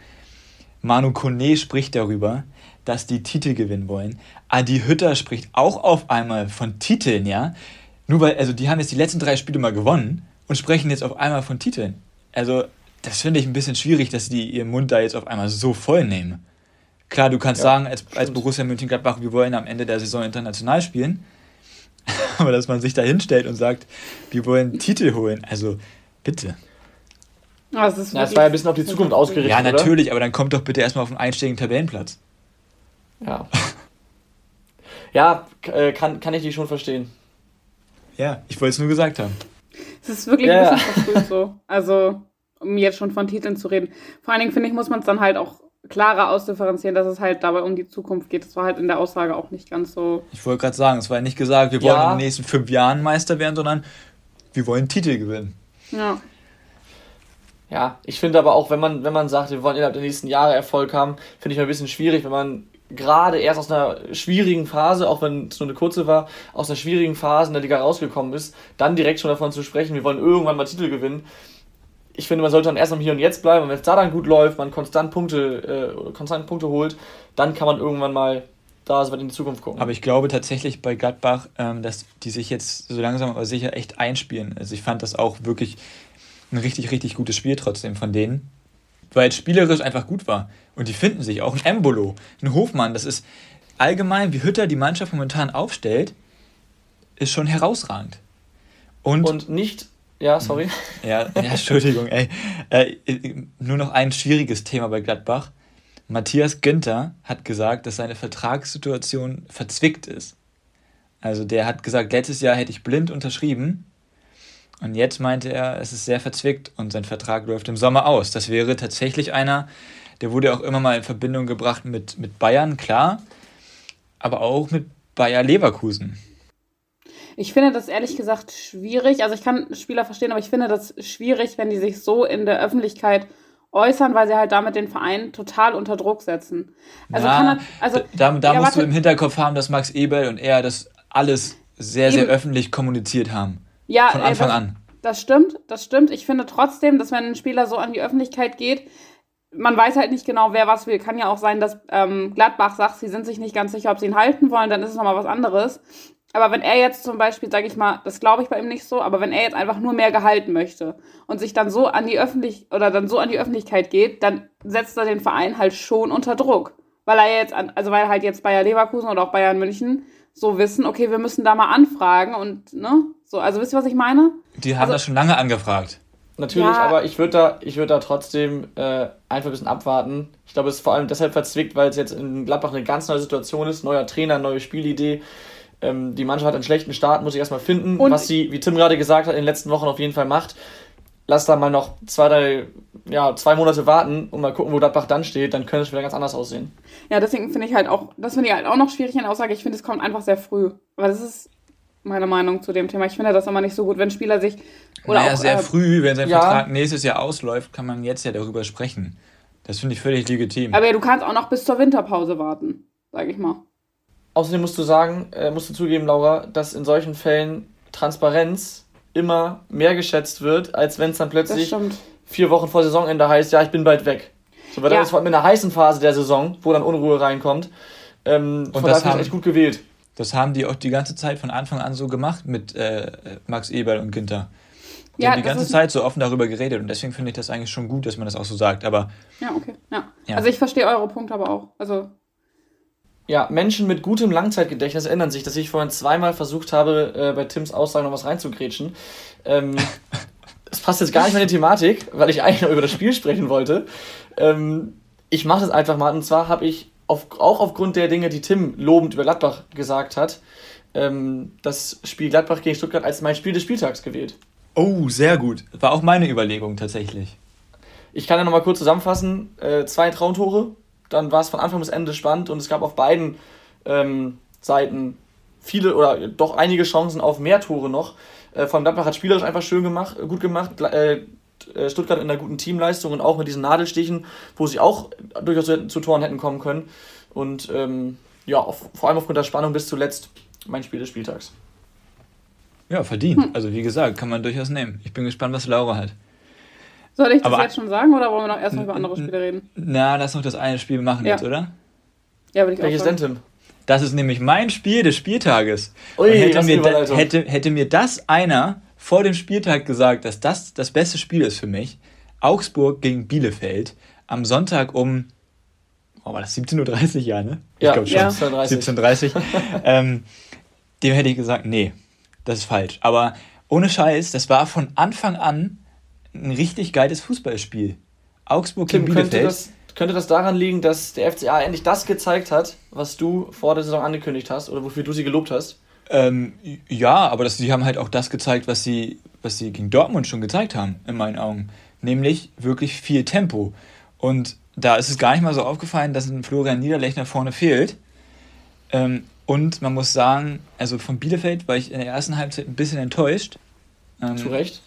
Speaker 4: Manu Kone spricht darüber, dass die Titel gewinnen wollen. Adi Hütter spricht auch auf einmal von Titeln, ja. Nur weil, also die haben jetzt die letzten drei Spiele mal gewonnen und sprechen jetzt auf einmal von Titeln. Also, das finde ich ein bisschen schwierig, dass die ihren Mund da jetzt auf einmal so voll nehmen. Klar, du kannst ja, sagen, als, als Borussia Mönchengladbach, wir wollen am Ende der Saison international spielen. Aber dass man sich da hinstellt und sagt, wir wollen Titel holen, also bitte.
Speaker 2: Ah, das, ja, das war ja ein bisschen auf die Zukunft ausgerichtet.
Speaker 4: Ja, natürlich, oder? aber dann kommt doch bitte erstmal auf einen einstelligen Tabellenplatz.
Speaker 2: Ja. ja, äh, kann, kann ich dich schon verstehen.
Speaker 4: Ja, ich wollte es nur gesagt haben.
Speaker 3: Es ist wirklich ja. ein bisschen früh so. Also, um jetzt schon von Titeln zu reden. Vor allen Dingen, finde ich, muss man es dann halt auch klarer ausdifferenzieren, dass es halt dabei um die Zukunft geht. Das war halt in der Aussage auch nicht ganz so.
Speaker 4: Ich wollte gerade sagen, es war ja nicht gesagt, wir wollen ja. in den nächsten fünf Jahren Meister werden, sondern wir wollen Titel gewinnen.
Speaker 3: Ja.
Speaker 2: Ja, ich finde aber auch, wenn man, wenn man sagt, wir wollen innerhalb der nächsten Jahre Erfolg haben, finde ich ein bisschen schwierig, wenn man gerade erst aus einer schwierigen Phase, auch wenn es nur eine kurze war, aus einer schwierigen Phase in der Liga rausgekommen ist, dann direkt schon davon zu sprechen, wir wollen irgendwann mal Titel gewinnen. Ich finde, man sollte dann erst am Hier und Jetzt bleiben und wenn es da dann gut läuft, man konstant Punkte, äh, konstant Punkte holt, dann kann man irgendwann mal da so weit in die Zukunft gucken.
Speaker 4: Aber ich glaube tatsächlich bei Gladbach, ähm, dass die sich jetzt so langsam aber sicher echt einspielen. Also ich fand das auch wirklich ein richtig, richtig gutes Spiel trotzdem von denen, weil es spielerisch einfach gut war. Und die finden sich auch. Ein Embolo, ein Hofmann, das ist allgemein, wie Hütter die Mannschaft momentan aufstellt, ist schon herausragend.
Speaker 2: Und, Und nicht, ja, sorry.
Speaker 4: Ja, ja Entschuldigung, ey. Äh, nur noch ein schwieriges Thema bei Gladbach. Matthias Günther hat gesagt, dass seine Vertragssituation verzwickt ist. Also der hat gesagt, letztes Jahr hätte ich blind unterschrieben und jetzt meinte er, es ist sehr verzwickt und sein Vertrag läuft im Sommer aus. Das wäre tatsächlich einer, Der wurde auch immer mal in Verbindung gebracht mit, mit Bayern, klar, aber auch mit Bayer Leverkusen.
Speaker 3: Ich finde das ehrlich gesagt schwierig. Also ich kann Spieler verstehen, aber ich finde das schwierig, wenn die sich so in der Öffentlichkeit äußern, weil sie halt damit den Verein total unter Druck setzen. Also,
Speaker 4: Na,
Speaker 3: kann er, also
Speaker 4: da da
Speaker 3: ja,
Speaker 4: musst du im Hinterkopf haben, dass Max Eberl und er das alles sehr, sehr
Speaker 3: Eben.
Speaker 4: öffentlich kommuniziert haben.
Speaker 3: Ja,
Speaker 4: Von Anfang
Speaker 3: das,
Speaker 4: an.
Speaker 3: Das stimmt, das stimmt. Ich finde trotzdem, dass wenn ein Spieler so an die Öffentlichkeit geht, man weiß halt nicht genau, wer was will. Kann ja auch sein, dass ähm, Gladbach sagt, sie sind sich nicht ganz sicher, ob sie ihn halten wollen, dann ist es nochmal was anderes. Aber wenn er jetzt zum Beispiel, sage ich mal, das glaube ich bei ihm nicht so, aber wenn er jetzt einfach nur mehr gehalten möchte und sich dann so an die Öffentlich oder dann so an die Öffentlichkeit geht, dann setzt er den Verein halt schon unter Druck. Weil er jetzt, an, also weil halt jetzt Bayer Leverkusen oder auch Bayern München so wissen, okay, wir müssen da mal anfragen und, ne? So, also wisst ihr, was ich meine?
Speaker 4: Die haben
Speaker 3: Also-
Speaker 4: das schon lange angefragt.
Speaker 2: Natürlich,
Speaker 3: Ja.
Speaker 2: aber ich würde da, ich würd da trotzdem äh, einfach ein bisschen abwarten. Ich glaube, es ist vor allem deshalb verzwickt, weil es jetzt in Gladbach eine ganz neue Situation ist. Neuer Trainer, neue Spielidee. Ähm, die Mannschaft hat einen schlechten Start, muss ich erstmal finden.
Speaker 3: Und-
Speaker 2: was sie, wie Tim gerade gesagt hat, in den letzten Wochen auf jeden Fall macht. Lass da mal noch zwei, drei, ja, zwei Monate warten und mal gucken, wo Gladbach dann steht. Dann könnte es wieder ganz anders aussehen.
Speaker 3: Ja, deswegen finde ich halt auch, das finde ich halt auch noch schwierig in der Aussage. Ich finde, es kommt einfach sehr früh. Aber das ist meine Meinung zu dem Thema. Ich finde das immer nicht so gut, wenn Spieler sich oder
Speaker 4: naja,
Speaker 3: auch
Speaker 4: sehr
Speaker 3: äh,
Speaker 4: früh, wenn sein
Speaker 2: ja.
Speaker 4: Vertrag nächstes Jahr ausläuft, kann man jetzt ja darüber sprechen. Das finde ich völlig legitim.
Speaker 3: Aber ja, du kannst auch noch bis zur Winterpause warten, sage ich mal.
Speaker 2: Außerdem musst du sagen, äh, musst du zugeben, Laura, dass in solchen Fällen Transparenz immer mehr geschätzt wird, als wenn es dann plötzlich vier Wochen vor Saisonende heißt, ja, ich bin bald weg. So, weil
Speaker 3: Ja.
Speaker 2: das war mit einer heißen Phase der Saison, wo dann Unruhe reinkommt. Ähm, von
Speaker 4: das haben-
Speaker 2: echt gut gewählt.
Speaker 4: Das haben die auch die ganze Zeit von Anfang an so gemacht mit äh, Max Eberl und Ginter. Die
Speaker 3: Ja,
Speaker 4: haben die ganze Zeit so offen darüber geredet und deswegen finde ich das eigentlich schon gut, dass man das auch so sagt. Aber
Speaker 3: Ja, okay. Ja.
Speaker 4: Ja.
Speaker 3: Also ich verstehe eure Punkte aber auch. Also,
Speaker 2: Ja, Menschen mit gutem Langzeitgedächtnis erinnern sich, dass ich vorhin zweimal versucht habe, äh, bei Tims Aussage noch was reinzugrätschen. Ähm, es passt jetzt gar nicht mehr in die Thematik, weil ich eigentlich noch über das Spiel sprechen wollte. Ähm, ich mache das einfach mal. Und zwar habe ich auf, auch aufgrund der Dinge, die Tim lobend über Gladbach gesagt hat, ähm, das Spiel Gladbach gegen Stuttgart als mein Spiel des Spieltags gewählt.
Speaker 4: oh, sehr gut. War auch meine Überlegung tatsächlich.
Speaker 2: Ich kann ja nochmal kurz zusammenfassen. Äh, zwei Traumtore, dann war es von Anfang bis Ende spannend und es gab auf beiden ähm, Seiten viele oder doch einige Chancen auf mehr Tore noch. Äh, von Gladbach hat spielerisch einfach schön gemacht, gut gemacht. Äh, äh, Stuttgart in einer guten Teamleistung und auch mit diesen Nadelstichen, wo sie auch durchaus zu, zu Toren hätten kommen können. Und ähm, ja, auf, vor allem aufgrund der Spannung bis zuletzt mein Spiel des Spieltags.
Speaker 4: Ja, verdient. Also wie gesagt, kann man durchaus nehmen. Ich bin gespannt, was Laura hat.
Speaker 3: Soll ich das
Speaker 4: Aber-
Speaker 3: jetzt schon sagen oder wollen wir noch erst noch über andere Spiele reden?
Speaker 4: Na, lass noch das eine Spiel machen
Speaker 3: Ja.
Speaker 4: jetzt, oder?
Speaker 3: Ja, würde ich
Speaker 2: Welches
Speaker 3: auch
Speaker 2: denn,
Speaker 3: sagen.
Speaker 2: Tim?
Speaker 4: Das ist nämlich mein Spiel des Spieltages.
Speaker 2: Ui,
Speaker 4: Und hätte, mir da, hätte, hätte mir das einer vor dem Spieltag gesagt, dass das das beste Spiel ist für mich, Augsburg gegen Bielefeld, am Sonntag um, oh, war das 17.30 Uhr, ja, ne?
Speaker 2: Ja,
Speaker 4: glaub
Speaker 2: ja. 17:30.
Speaker 4: 17.30 Uhr. ähm, dem hätte ich gesagt, nee, das ist falsch. Aber ohne Scheiß, das war von Anfang an ein richtig geiles Fußballspiel. Augsburg
Speaker 2: Tim,
Speaker 4: gegen
Speaker 2: könnte
Speaker 4: Bielefeld.
Speaker 2: das, könnte das daran liegen, dass der FCA endlich das gezeigt hat, was du vor der Saison angekündigt hast oder wofür du sie gelobt hast?
Speaker 4: Ähm, ja, aber das, die haben halt auch das gezeigt, was sie, was sie gegen Dortmund schon gezeigt haben, in meinen Augen. Nämlich wirklich viel Tempo. Und da ist es gar nicht mal so aufgefallen, dass ein Florian Niederlechner vorne fehlt. Ähm, und man muss sagen, also von Bielefeld war ich in der ersten Halbzeit ein bisschen enttäuscht. Ähm,
Speaker 2: Zu Recht.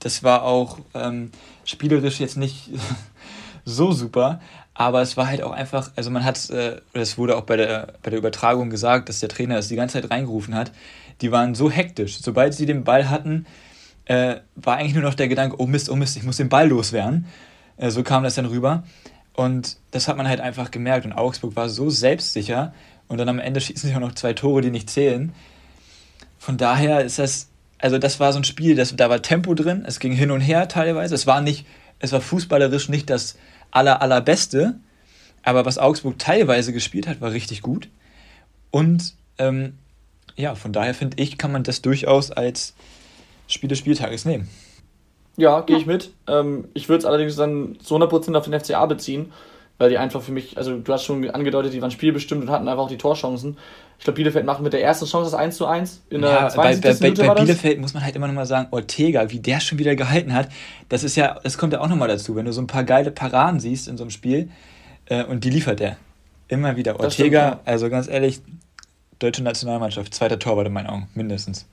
Speaker 4: Das war auch ähm, spielerisch jetzt nicht so super, aber es war halt auch einfach, also man hat, äh, es wurde auch bei der, bei der Übertragung gesagt, dass der Trainer es die ganze Zeit reingerufen hat, die waren so hektisch. Sobald sie den Ball hatten, äh, war eigentlich nur noch der Gedanke, oh Mist, oh Mist, ich muss den Ball loswerden. Äh, so kam das dann rüber. Und das hat man halt einfach gemerkt. Und Augsburg war so selbstsicher. Und dann am Ende schießen sie auch noch zwei Tore, die nicht zählen. Von daher ist das, also das war so ein Spiel, das, da war Tempo drin, es ging hin und her teilweise. Es war nicht, es war fußballerisch nicht das aller, allerbeste, aber was Augsburg teilweise gespielt hat, war richtig gut. Und ähm, ja, von daher finde ich, kann man das durchaus als Spiel des Spieltages nehmen.
Speaker 2: Ja, gehe ich mit. Ähm, ich würde es allerdings dann zu 100% auf den FCA beziehen, weil die einfach für mich, also du hast schon angedeutet, die waren spielbestimmt und hatten einfach auch die Torchancen. Ich glaube, Bielefeld macht mit der ersten Chance das 1 zu 1 in der
Speaker 4: Ja, bei,
Speaker 2: 72.
Speaker 4: bei, bei, bei. Bielefeld muss man halt immer noch mal sagen, Ortega, wie der schon wieder gehalten hat, das ist ja, das kommt ja auch noch mal dazu, wenn du so ein paar geile Paraden siehst in so einem Spiel äh, und die liefert der. Immer wieder.
Speaker 2: Das stimmt,
Speaker 4: Ortega,
Speaker 2: ja.
Speaker 4: also ganz ehrlich, deutsche Nationalmannschaft, zweiter Torwart in meinen Augen, mindestens.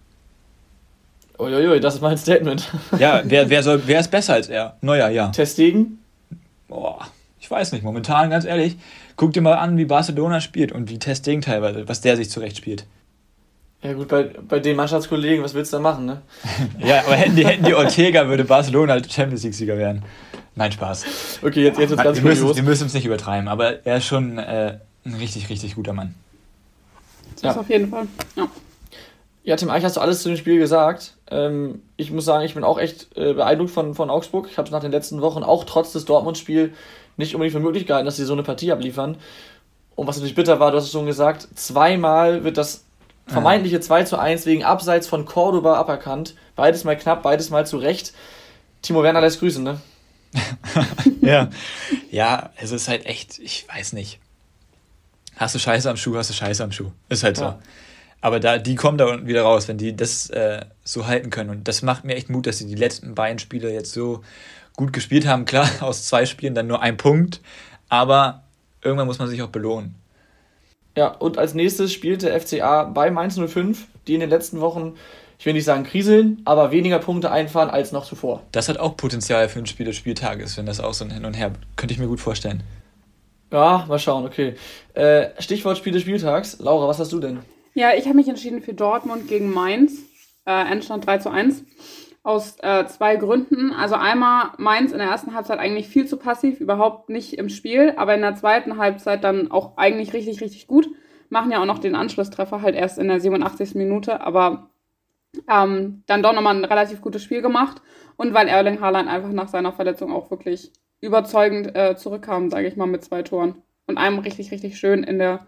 Speaker 2: Uiuiui, das ist mein Statement.
Speaker 4: Ja, wer, wer, soll, wer ist besser als er? Neuer, ja.
Speaker 2: Testegen?
Speaker 4: Boah, ich weiß nicht, momentan ganz ehrlich, guck dir mal an, wie Barcelona spielt und wie Testing teilweise, was der sich zurecht spielt.
Speaker 2: Ja gut, bei, bei den Mannschaftskollegen, was willst du da machen, ne?
Speaker 4: Ja, aber hätten die, hätten die Ortega, würde Barcelona halt Champions League-Sieger werden. Nein, Spaß.
Speaker 2: Okay, jetzt, jetzt wird's ganz
Speaker 4: wir, müssen,
Speaker 2: kurios.
Speaker 4: wir müssen es nicht übertreiben, aber er ist schon äh, ein richtig, richtig guter Mann.
Speaker 3: Das
Speaker 2: Ja.
Speaker 3: ist auf jeden Fall. Ja.
Speaker 2: Ja, Tim, eigentlich hast du alles zu dem Spiel gesagt. Ähm, ich muss sagen, ich bin auch echt äh, beeindruckt von, von Augsburg. Ich habe es nach den letzten Wochen auch trotz des Dortmund-Spiels nicht unbedingt für möglich gehalten, dass sie so eine Partie abliefern. Und was natürlich bitter war, du hast es schon gesagt, zweimal wird das vermeintliche 2 zu 1 wegen Abseits von Cordoba aberkannt. Beides mal knapp, beides mal zu Recht. Timo Werner lässt grüßen, ne?
Speaker 4: Ja. ja, es ist halt echt, ich weiß nicht. Hast du Scheiße am Schuh, hast du Scheiße am Schuh. Ist halt so.
Speaker 2: Ja.
Speaker 4: Aber da, die kommen da unten wieder raus, wenn die das äh, so halten können. Und das macht mir echt Mut, dass sie die letzten beiden Spiele jetzt so gut gespielt haben. Klar, aus zwei Spielen dann nur ein Punkt. Aber irgendwann muss man sich auch belohnen.
Speaker 2: Ja, und als nächstes spielt der FCA bei Mainz 05, die in den letzten Wochen, ich will nicht sagen kriseln, aber weniger Punkte einfahren als noch zuvor.
Speaker 4: Das hat auch Potenzial für ein Spiel des Spieltages, wenn das auch so ein Hin und Her. Könnte ich mir gut vorstellen.
Speaker 2: Ja, mal schauen, okay. Äh, Stichwort Spiel des Spieltags. Laura, was hast du denn?
Speaker 3: Ja, ich habe mich entschieden für Dortmund gegen Mainz. Äh, Endstand 3 zu 1. Aus äh, zwei Gründen. Also einmal Mainz in der ersten Halbzeit eigentlich viel zu passiv, überhaupt nicht im Spiel, aber in der zweiten Halbzeit dann auch eigentlich richtig, richtig gut. Machen ja auch noch den Anschlusstreffer halt erst in der 87. Minute, aber ähm, dann doch nochmal ein relativ gutes Spiel gemacht. Und weil Erling Haaland einfach nach seiner Verletzung auch wirklich überzeugend äh, zurückkam, sage ich mal, mit zwei Toren. Und einem richtig, richtig schön in der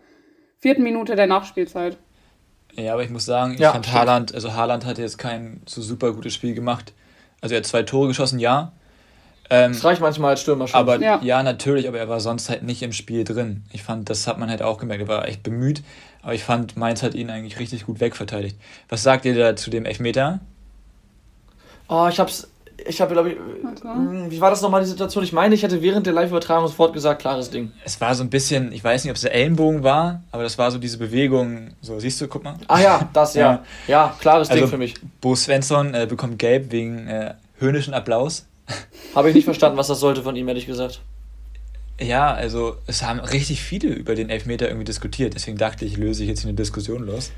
Speaker 3: vierten Minute der Nachspielzeit.
Speaker 4: Ja, aber ich muss sagen, ich
Speaker 2: Ja,
Speaker 4: fand
Speaker 2: stimmt.
Speaker 4: Haaland, also Haaland hatte jetzt kein so super gutes Spiel gemacht. Also er hat zwei Tore geschossen, ja. Ähm,
Speaker 2: Das reicht manchmal als Stürmer schon.
Speaker 4: aber ja.
Speaker 3: Ja.
Speaker 4: natürlich, aber er war sonst halt nicht im Spiel drin. Ich fand, das hat man halt auch gemerkt. Er war echt bemüht, aber ich fand, Mainz hat ihn eigentlich richtig gut wegverteidigt. Was sagt ihr da zu dem Elfmeter?
Speaker 2: oh, ich hab's. Ich habe, glaube ich. mh, Wie war das nochmal die Situation? Ich meine, ich hätte während der Live-Übertragung sofort gesagt, klares Ding.
Speaker 4: Es war so ein bisschen, ich weiß nicht, ob es der Ellenbogen war, aber das war so diese Bewegung. So, siehst du, guck mal.
Speaker 2: Ah ja, das ja. Ja, klares Ding
Speaker 4: Also-
Speaker 2: für mich.
Speaker 4: Bo Svensson äh, bekommt gelb wegen äh, höhnischen Applaus.
Speaker 2: Habe ich nicht verstanden, was das sollte von ihm, ehrlich gesagt.
Speaker 4: Ja, also es haben richtig viele über den Elfmeter irgendwie diskutiert. Deswegen dachte ich, löse ich jetzt hier eine Diskussion los.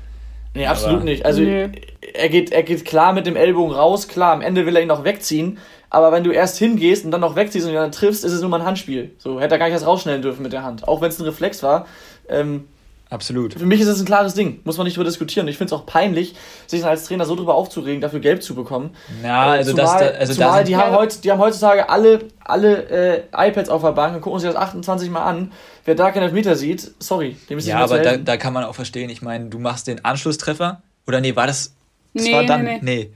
Speaker 2: Nee, absolut
Speaker 4: Aber-
Speaker 2: nicht. Also
Speaker 3: Nee.
Speaker 2: er, geht, er geht klar mit dem Ellbogen raus, klar, am Ende will er ihn noch wegziehen, aber wenn du erst hingehst und dann noch wegziehst und ihn dann triffst, ist es nur mal ein Handspiel. So, hätte er gar nicht erst rausschnellen dürfen mit der Hand. Auch wenn es ein Reflex war. Ähm,
Speaker 4: Absolut.
Speaker 2: für mich ist es ein klares Ding, muss man nicht drüber diskutieren. Ich finde es auch peinlich, sich als Trainer so drüber aufzuregen, dafür Gelb zu bekommen.
Speaker 4: Ja,
Speaker 2: Äh,
Speaker 4: also
Speaker 2: zumal,
Speaker 4: das, da, also
Speaker 2: zumal
Speaker 4: da sind,
Speaker 2: die, haben heut, die haben heutzutage alle, alle äh, iPads auf der Bank und gucken sich das 28 Mal an. Wer da keinen Elfmeter sieht, sorry, dem ist
Speaker 4: ja,
Speaker 2: nicht mehr
Speaker 4: aber da, da kann man auch verstehen. Ich meine, du machst den Anschlusstreffer. Oder nee, war das? Das
Speaker 3: Nee,
Speaker 4: war dann.
Speaker 3: nee, nee.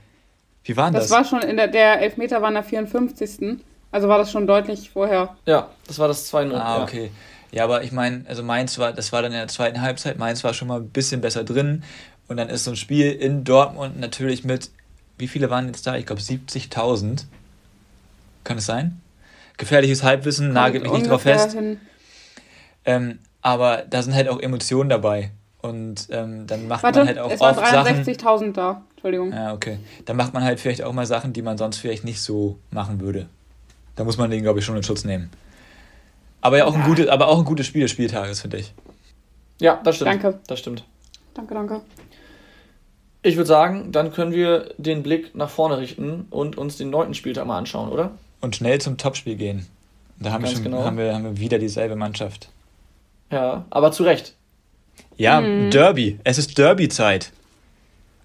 Speaker 4: Wie war denn
Speaker 3: Das
Speaker 4: das?
Speaker 3: war schon in der, der Elfmeter war in der 54. Also war das schon deutlich vorher.
Speaker 2: Ja, das war das 2-0.
Speaker 4: ah, okay. Ja, aber ich meine, also Mainz war, das war dann in der zweiten Halbzeit. Mainz war schon mal ein bisschen besser drin. Und dann ist so ein Spiel in Dortmund natürlich mit, wie viele waren jetzt da? Ich glaube 70.000. Kann es sein? Gefährliches Halbwissen, nagelt mich nicht drauf fest. Ähm, aber da sind halt auch Emotionen dabei. Und ähm, dann macht
Speaker 3: Warte,
Speaker 4: man halt auch
Speaker 3: es waren
Speaker 4: oft Sachen.
Speaker 3: 63.000 da. Entschuldigung.
Speaker 4: Ja, okay. Dann macht man halt vielleicht auch mal Sachen, die man sonst vielleicht nicht so machen würde. Da muss man den, glaube ich, schon in Schutz nehmen. Aber ja auch ein gutes, aber auch ein gutes Spiel des Spieltages, finde ich.
Speaker 2: Ja, das stimmt.
Speaker 3: Danke.
Speaker 2: Das stimmt.
Speaker 3: Danke, danke.
Speaker 2: Ich würde sagen, dann können wir den Blick nach vorne richten und uns den neunten Spieltag mal anschauen, oder?
Speaker 4: Und schnell zum Topspiel gehen. Da haben wir,
Speaker 2: Ganz
Speaker 4: schon,
Speaker 2: genau.
Speaker 4: haben, wir, haben wir wieder dieselbe Mannschaft.
Speaker 2: Ja, aber zu Recht.
Speaker 4: Ja,
Speaker 3: Mhm.
Speaker 4: Derby. Es ist Derby-Zeit.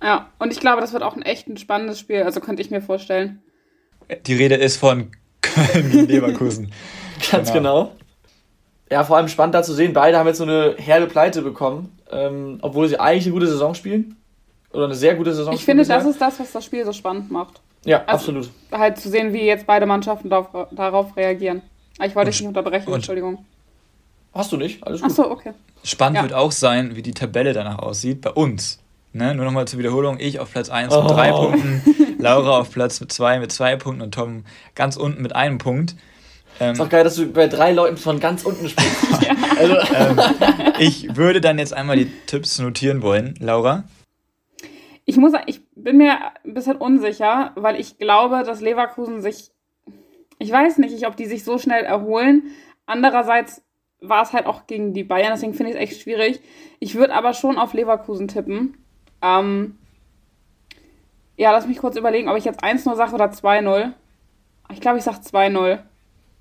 Speaker 3: Ja, und ich glaube, das wird auch ein echt ein spannendes Spiel. Also könnte ich mir vorstellen.
Speaker 4: Die Rede ist von Köln gegen Leverkusen.
Speaker 2: Ganz
Speaker 4: Genau.
Speaker 2: genau. Ja, vor allem spannend da zu sehen, beide haben jetzt so eine herbe Pleite bekommen, ähm, obwohl sie eigentlich eine gute Saison spielen. Oder eine sehr gute Saison
Speaker 3: Ich finde,
Speaker 2: bisher.
Speaker 3: das ist das, was das Spiel so spannend macht.
Speaker 2: Ja,
Speaker 3: also-
Speaker 2: absolut.
Speaker 3: Halt zu sehen, wie jetzt beide Mannschaften darauf, darauf reagieren. Ah, Ich wollte
Speaker 4: Und-
Speaker 3: dich nicht unterbrechen, Entschuldigung.
Speaker 2: Hast du nicht? Alles gut.
Speaker 3: Achso, okay.
Speaker 4: Spannend
Speaker 3: Ja.
Speaker 4: wird auch sein, wie die Tabelle danach aussieht bei uns. Ne? Nur nochmal zur Wiederholung. Ich auf Platz 1
Speaker 2: Oh.
Speaker 4: mit drei Punkten, Laura auf Platz 2 mit zwei Punkten und Tom ganz unten mit einem Punkt. Ähm,
Speaker 2: Ist auch geil, dass du bei drei Leuten von ganz unten sprichst. Also,
Speaker 4: ich würde dann jetzt einmal die Tipps notieren wollen. Laura?
Speaker 3: Ich muss sagen, ich bin mir ein bisschen unsicher, weil ich glaube, dass Leverkusen sich, ich weiß nicht, ob die sich so schnell erholen. Andererseits war es halt auch gegen die Bayern, deswegen finde ich es echt schwierig. Ich würde aber schon auf Leverkusen tippen. Ähm, ja, lass mich kurz überlegen, ob ich jetzt 1-0 sage oder 2-0. Ich glaube, ich sage 2-0.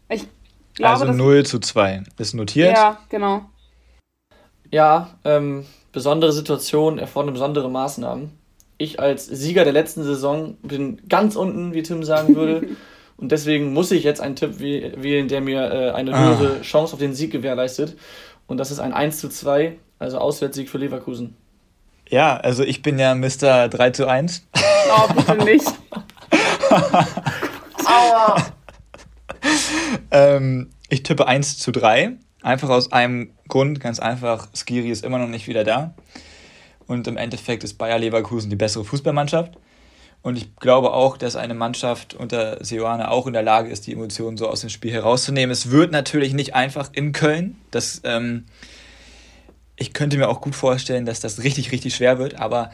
Speaker 3: Ich glaube,
Speaker 4: also
Speaker 3: dass
Speaker 4: 0 zu 2. Ist notiert.
Speaker 3: Ja, genau.
Speaker 2: ja, ähm, besondere Situation erfordern besondere Maßnahmen. Ich als Sieger der letzten Saison bin ganz unten, wie Tim sagen würde. Und deswegen muss ich jetzt einen Tipp wäh- wählen, der mir äh, eine
Speaker 4: Ah.
Speaker 2: höhere Chance auf den Sieg gewährleistet. Und das ist ein 1 zu 2, also Auswärtssieg für Leverkusen.
Speaker 4: Ja, also ich bin ja Mr. 3 zu 1.
Speaker 3: Oh, bitte nicht.
Speaker 4: Ähm, ich tippe 1 zu 3. Einfach aus einem Grund, ganz einfach, Skiri ist immer noch nicht wieder da. Und im Endeffekt ist Bayer Leverkusen die bessere Fußballmannschaft. Und ich glaube auch, dass eine Mannschaft unter Seoane auch in der Lage ist, die Emotionen so aus dem Spiel herauszunehmen. Es wird natürlich nicht einfach in Köln. Das, ähm, ich könnte mir auch gut vorstellen, dass das richtig, richtig schwer wird. Aber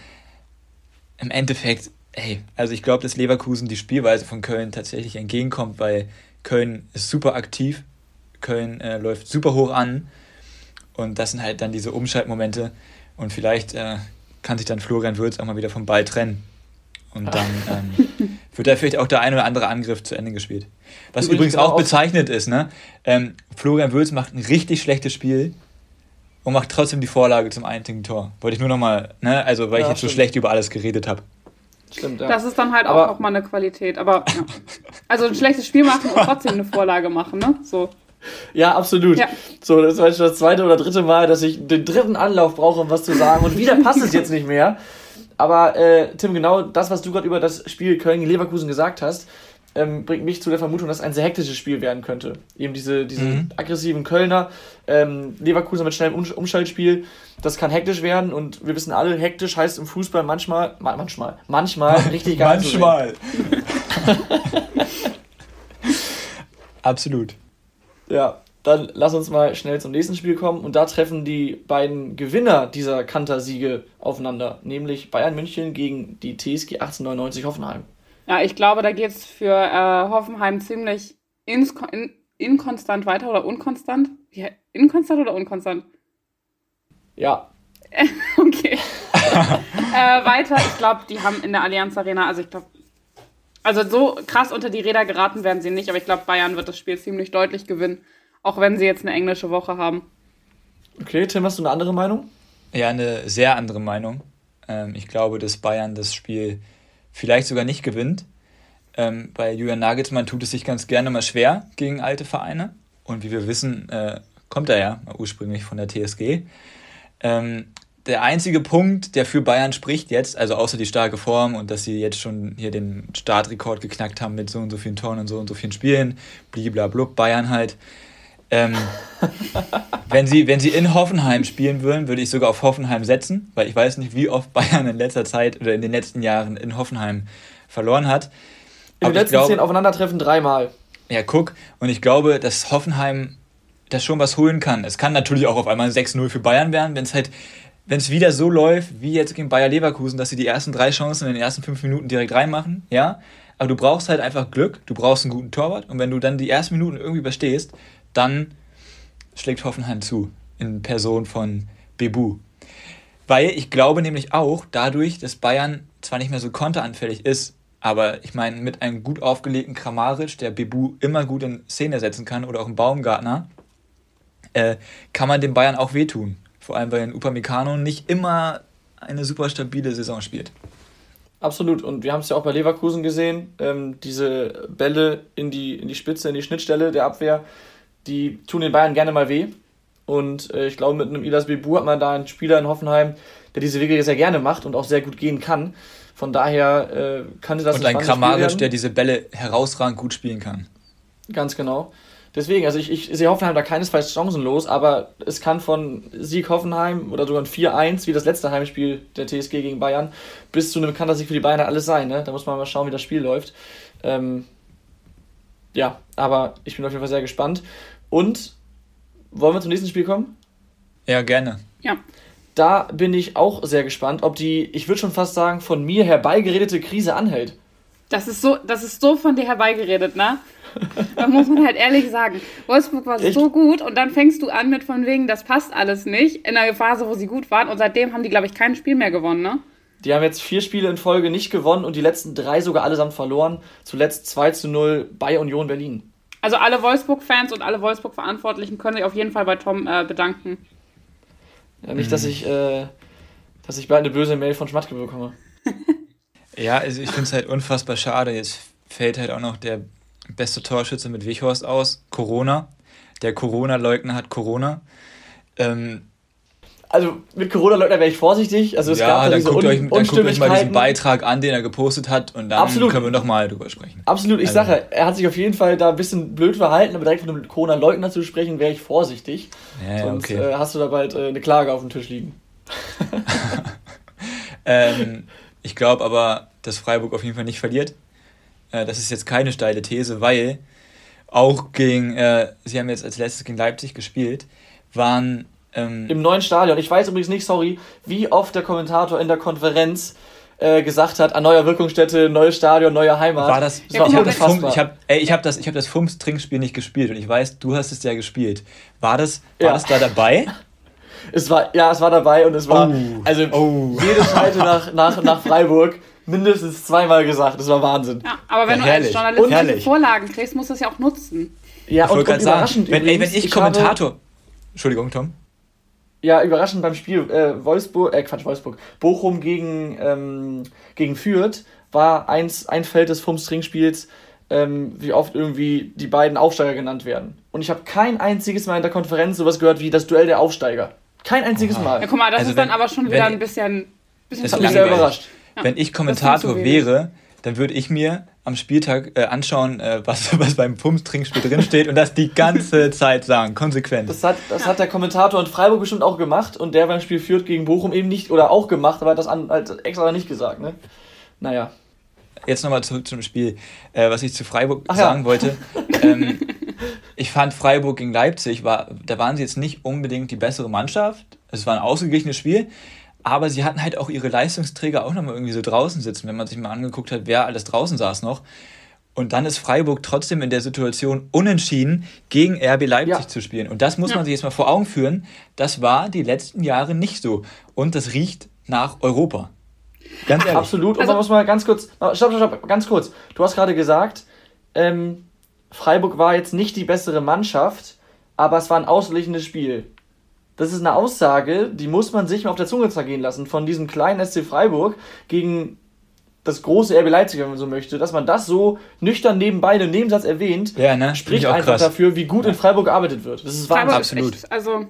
Speaker 4: im Endeffekt, hey, also ich glaube, dass Leverkusen die Spielweise von Köln tatsächlich entgegenkommt, weil Köln ist super aktiv, Köln äh, läuft super hoch an und das sind halt dann diese Umschaltmomente und vielleicht äh, kann sich dann Florian Würz auch mal wieder vom Ball trennen und dann ähm, wird da vielleicht auch der ein oder andere Angriff zu Ende gespielt. Was
Speaker 2: Übrigens
Speaker 4: übrigens auch
Speaker 2: auch-
Speaker 4: bezeichnet ist, ne? Ähm, Florian Würz macht ein richtig schlechtes Spiel und macht trotzdem die Vorlage zum einzigen Tor. Wollte ich nur nochmal, ne? Also weil ich
Speaker 2: Ja,
Speaker 4: jetzt so
Speaker 2: stimmt.
Speaker 4: schlecht über alles geredet habe.
Speaker 2: Stimmt, ja.
Speaker 3: Das ist dann halt
Speaker 2: Aber-
Speaker 3: auch nochmal eine Qualität. Aber ja. Also ein schlechtes Spiel machen und trotzdem eine Vorlage machen, ne? So.
Speaker 2: Ja, absolut.
Speaker 3: Ja.
Speaker 2: So, das war schon das zweite oder dritte Mal, dass ich den dritten Anlauf brauche, um was zu sagen. Und wieder passt es jetzt nicht mehr. Aber äh, Tim, genau das, was du gerade über das Spiel Köln gegen Leverkusen gesagt hast, ähm, bringt mich zu der Vermutung, dass es ein sehr hektisches Spiel werden könnte. Eben diese, diese
Speaker 4: Mhm.
Speaker 2: aggressiven Kölner, ähm, Leverkusen mit schnellem Um- Umschaltspiel, das kann hektisch werden und wir wissen alle, hektisch heißt im Fußball manchmal, ma manchmal, manchmal richtig geil.
Speaker 4: Manchmal. Absolut.
Speaker 2: Ja, dann lass uns mal schnell zum nächsten Spiel kommen. Und da treffen die beiden Gewinner dieser Kantersiege aufeinander, nämlich Bayern München gegen die TSG 1899 Hoffenheim.
Speaker 3: Ja, ich glaube, da geht es für äh, Hoffenheim ziemlich ins, in, inkonstant weiter oder unkonstant. Ja, inkonstant oder unkonstant?
Speaker 2: Ja,
Speaker 3: Okay. äh, weiter, ich glaube, die haben in der Allianz Arena, also ich glaube, also so krass unter die Räder geraten werden sie nicht, aber ich glaube, Bayern wird das Spiel ziemlich deutlich gewinnen, auch wenn sie jetzt eine englische Woche haben.
Speaker 2: okay, Tim, hast du eine andere Meinung?
Speaker 4: Ja, eine sehr andere Meinung. Ähm, ich glaube, dass Bayern das Spiel vielleicht sogar nicht gewinnt. Ähm, bei Julian Nagelsmann tut es sich ganz gerne mal schwer gegen alte Vereine. Und wie wir wissen, äh, kommt er ja ursprünglich von der TSG. Ähm, der einzige Punkt, der für Bayern spricht jetzt, also außer die starke Form und dass sie jetzt schon hier den Startrekord geknackt haben mit so und so vielen Toren und so und so vielen Spielen, bliblablub, Bayern halt. Ähm, wenn, sie, wenn sie in Hoffenheim spielen würden, würde ich sogar auf Hoffenheim setzen, weil ich weiß nicht, wie oft Bayern in letzter Zeit oder in den letzten Jahren in Hoffenheim verloren hat.
Speaker 2: In den letzten
Speaker 4: glaube-
Speaker 2: zehn Aufeinandertreffen dreimal.
Speaker 4: Ja, guck, und ich glaube, dass Hoffenheim das schon was holen kann. Es kann natürlich auch auf einmal ein 6-0 für Bayern werden, wenn es halt, wenn es wieder so läuft, wie jetzt gegen Bayer Leverkusen, dass sie die ersten drei Chancen in den ersten fünf Minuten direkt reinmachen, ja. Aber du brauchst halt einfach Glück, du brauchst einen guten Torwart und wenn du dann die ersten Minuten irgendwie überstehst, dann schlägt Hoffenheim zu in Person von Bebu. Weil ich glaube nämlich auch, dadurch, dass Bayern zwar nicht mehr so konteranfällig ist, aber ich meine, mit einem gut aufgelegten Kramaric, der Bebu immer gut in Szene setzen kann, oder auch ein Baumgartner, äh, kann man den Bayern auch wehtun. Vor allem, weil ein Upamecano nicht immer eine super stabile Saison spielt.
Speaker 2: Absolut. Und wir haben es ja auch bei Leverkusen gesehen. Ähm, diese Bälle in die, in die Spitze, in die Schnittstelle der Abwehr, die tun den Bayern gerne mal weh. Und äh, ich glaube, mit einem Ilas Bebu hat man da einen Spieler in Hoffenheim, der diese Wege sehr gerne macht und auch sehr gut gehen kann. Von daher äh, könnte das
Speaker 4: Und ein Kramaric, der diese Bälle herausragend gut spielen kann.
Speaker 2: Ganz genau. Deswegen, also ich, ich sehe Hoffenheim da keinesfalls chancenlos, aber es kann von Sieg Hoffenheim oder sogar ein 4-1, wie das letzte Heimspiel der TSG gegen Bayern, bis zu einem Kantersieg für die Bayern alles sein. Ne? Da muss man mal schauen, wie das Spiel läuft. Ähm, ja, aber ich bin auf jeden Fall sehr gespannt. Und wollen wir zum nächsten Spiel kommen?
Speaker 4: Ja, gerne.
Speaker 3: Ja.
Speaker 2: Da bin ich auch sehr gespannt, ob die, ich würde schon fast sagen, von mir herbeigeredete Krise anhält.
Speaker 3: Das ist so, das ist so von dir herbeigeredet, ne? Da muss man halt ehrlich sagen. Wolfsburg war
Speaker 2: Echt?
Speaker 3: so gut und dann fängst du an mit von wegen, das passt alles nicht, in der Phase, wo sie gut waren und seitdem haben die, glaube ich, kein Spiel mehr gewonnen, ne?
Speaker 2: Die haben jetzt vier Spiele in Folge nicht gewonnen und die letzten drei sogar allesamt verloren. Zuletzt 2 zu 0 bei Union Berlin.
Speaker 3: Also alle Wolfsburg-Fans und alle Wolfsburg-Verantwortlichen können sich auf jeden Fall bei Tom äh, bedanken.
Speaker 2: Ja, nicht, dass ich, äh, dass ich bald eine böse Mail von Schmatke bekomme.
Speaker 4: Ja, also ich finde es halt unfassbar schade. Jetzt fällt halt auch noch der beste Torschütze mit Wichhorst aus. Corona. Der Corona-Leugner hat Corona. Ähm,
Speaker 2: Also mit Corona-Leugner wäre ich vorsichtig. Also es
Speaker 4: ja,
Speaker 2: gab da
Speaker 4: dann
Speaker 2: diese
Speaker 4: guckt, euch, dann guckt euch mal diesen. Beitrag an, den er gepostet hat und dann
Speaker 2: Absolut.
Speaker 4: können wir nochmal drüber sprechen.
Speaker 2: Absolut, ich
Speaker 4: Also-
Speaker 2: sage, er hat sich auf jeden Fall da ein bisschen blöd verhalten, aber direkt von einem Corona-Leugner zu sprechen, wäre ich vorsichtig.
Speaker 4: Ja, ja,
Speaker 2: Sonst
Speaker 4: okay.
Speaker 2: äh, hast du da bald äh, eine Klage auf dem Tisch liegen.
Speaker 4: Ähm, ich glaube aber, dass Freiburg auf jeden Fall nicht verliert. Äh, das ist jetzt keine steile These, weil auch gegen, äh, sie haben jetzt als letztes gegen Leipzig gespielt, waren ähm,
Speaker 2: Im neuen Stadion. Ich weiß übrigens nicht, sorry, wie oft der Kommentator in der Konferenz äh, gesagt hat, an neuer Wirkungsstätte, neues Stadion, neue Heimat.
Speaker 4: war das,
Speaker 2: das war
Speaker 3: Ja,
Speaker 4: das
Speaker 2: unfassbar.
Speaker 4: Fumms, ich habe ich hab das, ich hab das Fums-Trinkspiel nicht gespielt und ich weiß, du hast es ja gespielt. War das, war
Speaker 2: Ja.
Speaker 4: das da dabei?
Speaker 2: Es war, ja, es war dabei und es war,
Speaker 4: Oh.
Speaker 2: also
Speaker 4: Oh.
Speaker 2: jede Schalte nach, nach, nach Freiburg mindestens zweimal gesagt. Das war Wahnsinn.
Speaker 3: Ja, aber wenn
Speaker 4: Ja,
Speaker 3: du als. Journalist
Speaker 4: herrlich.
Speaker 3: Vorlagen kriegst, musst du es ja auch nutzen.
Speaker 2: Ja,
Speaker 4: Ich
Speaker 2: und,
Speaker 4: wollte
Speaker 2: und
Speaker 4: gerade sagen,
Speaker 2: überraschend
Speaker 4: wenn, ey, wenn ich
Speaker 2: habe-
Speaker 4: Kommentator. Entschuldigung, Tom.
Speaker 2: Ja, überraschend beim Spiel äh, Wolfsburg, äh, Quatsch, Wolfsburg, Bochum gegen, ähm, gegen Fürth war eins, ein Feld des Fums-Trinkspiels, ähm, wie oft irgendwie die beiden Aufsteiger genannt werden. Und ich habe kein einziges Mal in der Konferenz sowas gehört wie das Duell der Aufsteiger. Kein einziges
Speaker 4: Oha.
Speaker 3: Ja,
Speaker 2: Mal.
Speaker 3: guck mal, das
Speaker 4: Also
Speaker 3: ist dann
Speaker 4: wenn-
Speaker 3: aber schon wieder ein bisschen, bisschen
Speaker 4: Das
Speaker 2: Das hat
Speaker 3: zu
Speaker 2: mich sehr überrascht.
Speaker 4: Wenn ich Kommentator wäre, dann würde ich mir am Spieltag äh, anschauen, äh, was, was beim Fums-Trinkspiel drinsteht und das die ganze Zeit sagen, konsequent.
Speaker 2: Das hat, das hat der Kommentator in Freiburg bestimmt auch gemacht und der beim Spiel Fürth gegen Bochum eben nicht, oder auch gemacht, aber hat das an, halt extra nicht gesagt, ne? Naja.
Speaker 4: Jetzt nochmal zurück zum Spiel, äh, was ich zu Freiburg
Speaker 2: Ach ja.
Speaker 4: sagen wollte. ähm, ich fand Freiburg gegen Leipzig, war, da waren sie jetzt nicht unbedingt die bessere Mannschaft. Es war ein ausgeglichenes Spiel, aber sie hatten halt auch ihre Leistungsträger auch nochmal irgendwie so draußen sitzen, wenn man sich mal angeguckt hat, wer alles draußen saß noch. Und dann ist Freiburg trotzdem in der Situation unentschieden, gegen RB Leipzig
Speaker 2: Ja.
Speaker 4: zu spielen. Und das muss
Speaker 3: Ja.
Speaker 4: man sich jetzt mal vor Augen führen. Das war die letzten Jahre nicht so. Und das riecht nach Europa. Ganz ehrlich.
Speaker 2: Absolut. Und
Speaker 3: Also-
Speaker 2: man muss mal ganz kurz, stopp, stopp, stopp, ganz kurz. Du hast gerade gesagt, ähm, Freiburg war jetzt nicht die bessere Mannschaft, aber es war ein ausgeglichenes Spiel. Das ist eine Aussage, die muss man sich mal auf der Zunge zergehen lassen, von diesem kleinen SC Freiburg gegen das große RB Leipzig, wenn man so möchte, dass man das so nüchtern nebenbei im Nebensatz erwähnt,
Speaker 4: Ja, ne?
Speaker 2: Spricht einfach
Speaker 4: krass.
Speaker 2: dafür, wie gut in Freiburg gearbeitet wird. Das ist
Speaker 3: Freiburg
Speaker 2: Wahnsinn.
Speaker 4: Absolut.
Speaker 3: Echt, also,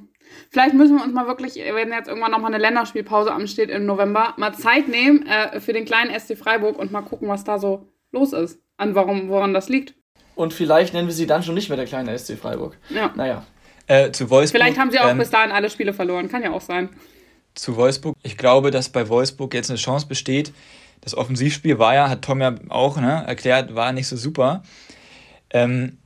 Speaker 3: vielleicht müssen wir uns mal wirklich, wenn jetzt irgendwann nochmal eine Länderspielpause ansteht im November, mal Zeit nehmen äh, für den kleinen SC Freiburg und mal gucken, was da so los ist. An warum, woran das liegt.
Speaker 2: Und vielleicht nennen wir sie dann schon nicht mehr der kleine SC Freiburg.
Speaker 3: Ja.
Speaker 2: Naja.
Speaker 4: Äh, zu Wolfsburg.
Speaker 3: Vielleicht haben sie auch
Speaker 4: ähm,
Speaker 3: bis dahin alle Spiele verloren. Kann ja auch sein.
Speaker 4: zu Wolfsburg. Ich glaube, dass bei Wolfsburg jetzt eine Chance besteht. Das Offensivspiel war ja, hat Tom ja auch ne, erklärt, war nicht so super. Ähm,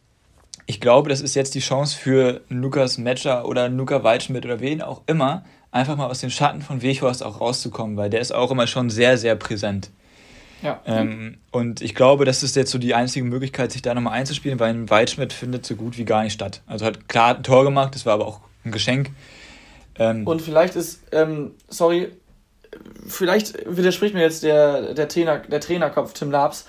Speaker 4: ich glaube, das ist jetzt die Chance für Lukas Metscher oder Luca Waldschmidt oder wen auch immer, einfach mal aus den Schatten von Weghorst auch rauszukommen, weil der ist auch immer schon sehr, sehr präsent.
Speaker 2: Ja.
Speaker 4: Ähm, und ich glaube, das ist jetzt so die einzige Möglichkeit, sich da nochmal einzuspielen, weil ein Waldschmidt findet so gut wie gar nicht statt. Also hat klar ein Tor gemacht, das war aber auch ein Geschenk. Ähm,
Speaker 2: Und vielleicht ist, ähm, sorry, vielleicht widerspricht mir jetzt der, der, Trainer, der Trainerkopf Tim Labs,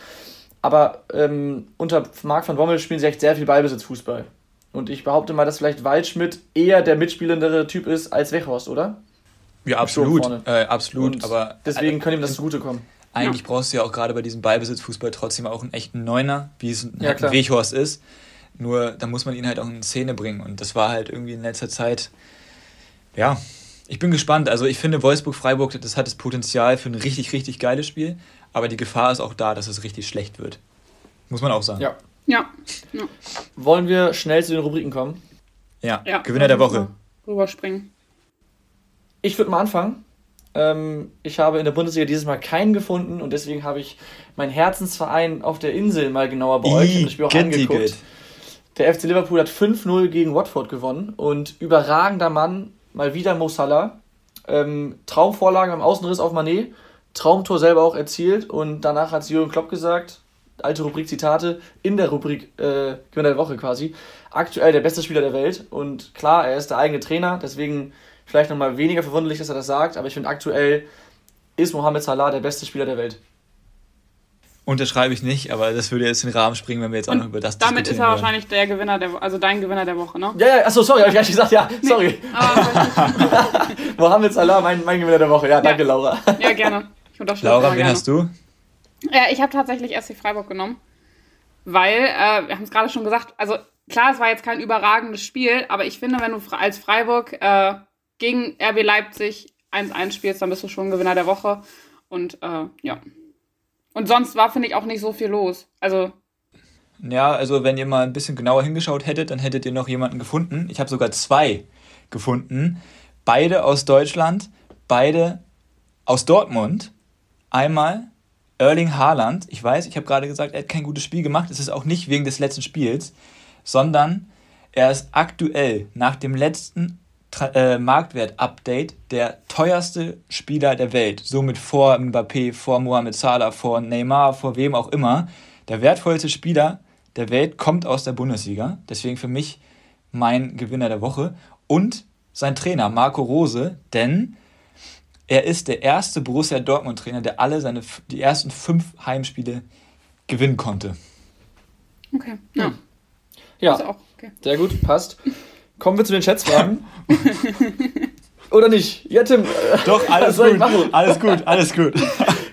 Speaker 2: aber ähm, unter Marc van Bommel spielen sie echt sehr viel Ballbesitzfußball. Und ich behaupte mal, dass vielleicht Waldschmidt eher der mitspielendere Typ ist als Wechhorst, oder?
Speaker 4: ja, absolut. Äh, absolut.
Speaker 2: Und
Speaker 4: aber
Speaker 2: deswegen kann ihm das zugutekommen.
Speaker 4: Eigentlich brauchst du ja auch gerade bei diesem Ballbesitzfußball trotzdem auch einen echten Neuner, wie es
Speaker 2: Ja,
Speaker 4: halt ein Weghorst ist. Nur da muss man ihn halt auch in Szene bringen. Und das war halt irgendwie in letzter Zeit, ja, ich bin gespannt. Also ich finde Wolfsburg-Freiburg, das hat das Potenzial für ein richtig, richtig geiles Spiel. Aber die Gefahr ist auch da, dass es richtig schlecht wird. Muss man auch sagen.
Speaker 2: Ja,
Speaker 3: Ja. ja.
Speaker 2: Wollen wir schnell zu den Rubriken kommen?
Speaker 4: Ja, ja Gewinner der Woche.
Speaker 3: Rüberspringen.
Speaker 2: Ich würde mal anfangen. Ähm, ich habe in der Bundesliga dieses Mal keinen gefunden und deswegen habe ich meinen Herzensverein auf der Insel mal genauer beäugt und das Spiel auch angeguckt. Der FC Liverpool hat 5-0 gegen Watford gewonnen und überragender Mann, mal wieder Mo Salah. Ähm, Traumvorlage am Außenriss auf Manet, Traumtor selber auch erzielt und danach hat Jürgen Klopp gesagt, alte Rubrik Zitate, in der Rubrik äh, Gewinner der Woche quasi, aktuell der beste Spieler der Welt und klar, er ist der eigene Trainer, deswegen vielleicht nochmal weniger verwunderlich, dass er das sagt, aber ich finde aktuell ist Mohamed Salah der beste Spieler der Welt.
Speaker 4: Unterschreibe ich nicht, aber das würde jetzt in den Rahmen springen, wenn wir jetzt auch noch über das
Speaker 3: Damit ist er wollen. wahrscheinlich der Gewinner der also dein Gewinner der Woche, ne?
Speaker 2: Ja, ja, achso, sorry, habe ich gar nicht gesagt, ja, sorry. Nee, Mohamed Salah, mein, mein Gewinner der Woche. Ja, danke, ja. Laura.
Speaker 3: Ja, gerne.
Speaker 4: Ich Laura, wen gerne. hast du?
Speaker 3: Ja, ich habe tatsächlich SC Freiburg genommen, weil, äh, wir haben es gerade schon gesagt, also klar, es war jetzt kein überragendes Spiel, aber ich finde, wenn du als Freiburg äh, gegen RB Leipzig 1-1 spielst, dann bist du schon Gewinner der Woche. Und äh, ja. Und sonst war, finde ich, auch nicht so viel los. Also.
Speaker 4: Ja, also wenn ihr mal ein bisschen genauer hingeschaut hättet, dann hättet ihr noch jemanden gefunden. Ich habe sogar zwei gefunden. Beide aus Deutschland, beide aus Dortmund. Einmal Erling Haaland. Ich weiß, ich habe gerade gesagt, er hat kein gutes Spiel gemacht. Es ist auch nicht wegen des letzten Spiels, sondern er ist aktuell nach dem letzten äh, Marktwert-Update der teuerste Spieler der Welt. Somit vor Mbappé, vor Mohamed Salah, vor Neymar, vor wem auch immer. Der wertvollste Spieler der Welt kommt aus der Bundesliga. Deswegen für mich mein Gewinner der Woche. Und sein Trainer Marco Rose, denn er ist der erste Borussia Dortmund-Trainer, der alle seine die ersten fünf Heimspiele gewinnen konnte.
Speaker 3: Okay. Ja.
Speaker 2: Ja. Okay. Sehr gut, passt. Kommen wir zu den Schätzfragen. Oder nicht? Ja, Tim.
Speaker 4: Doch, alles gut. Alles gut, alles gut.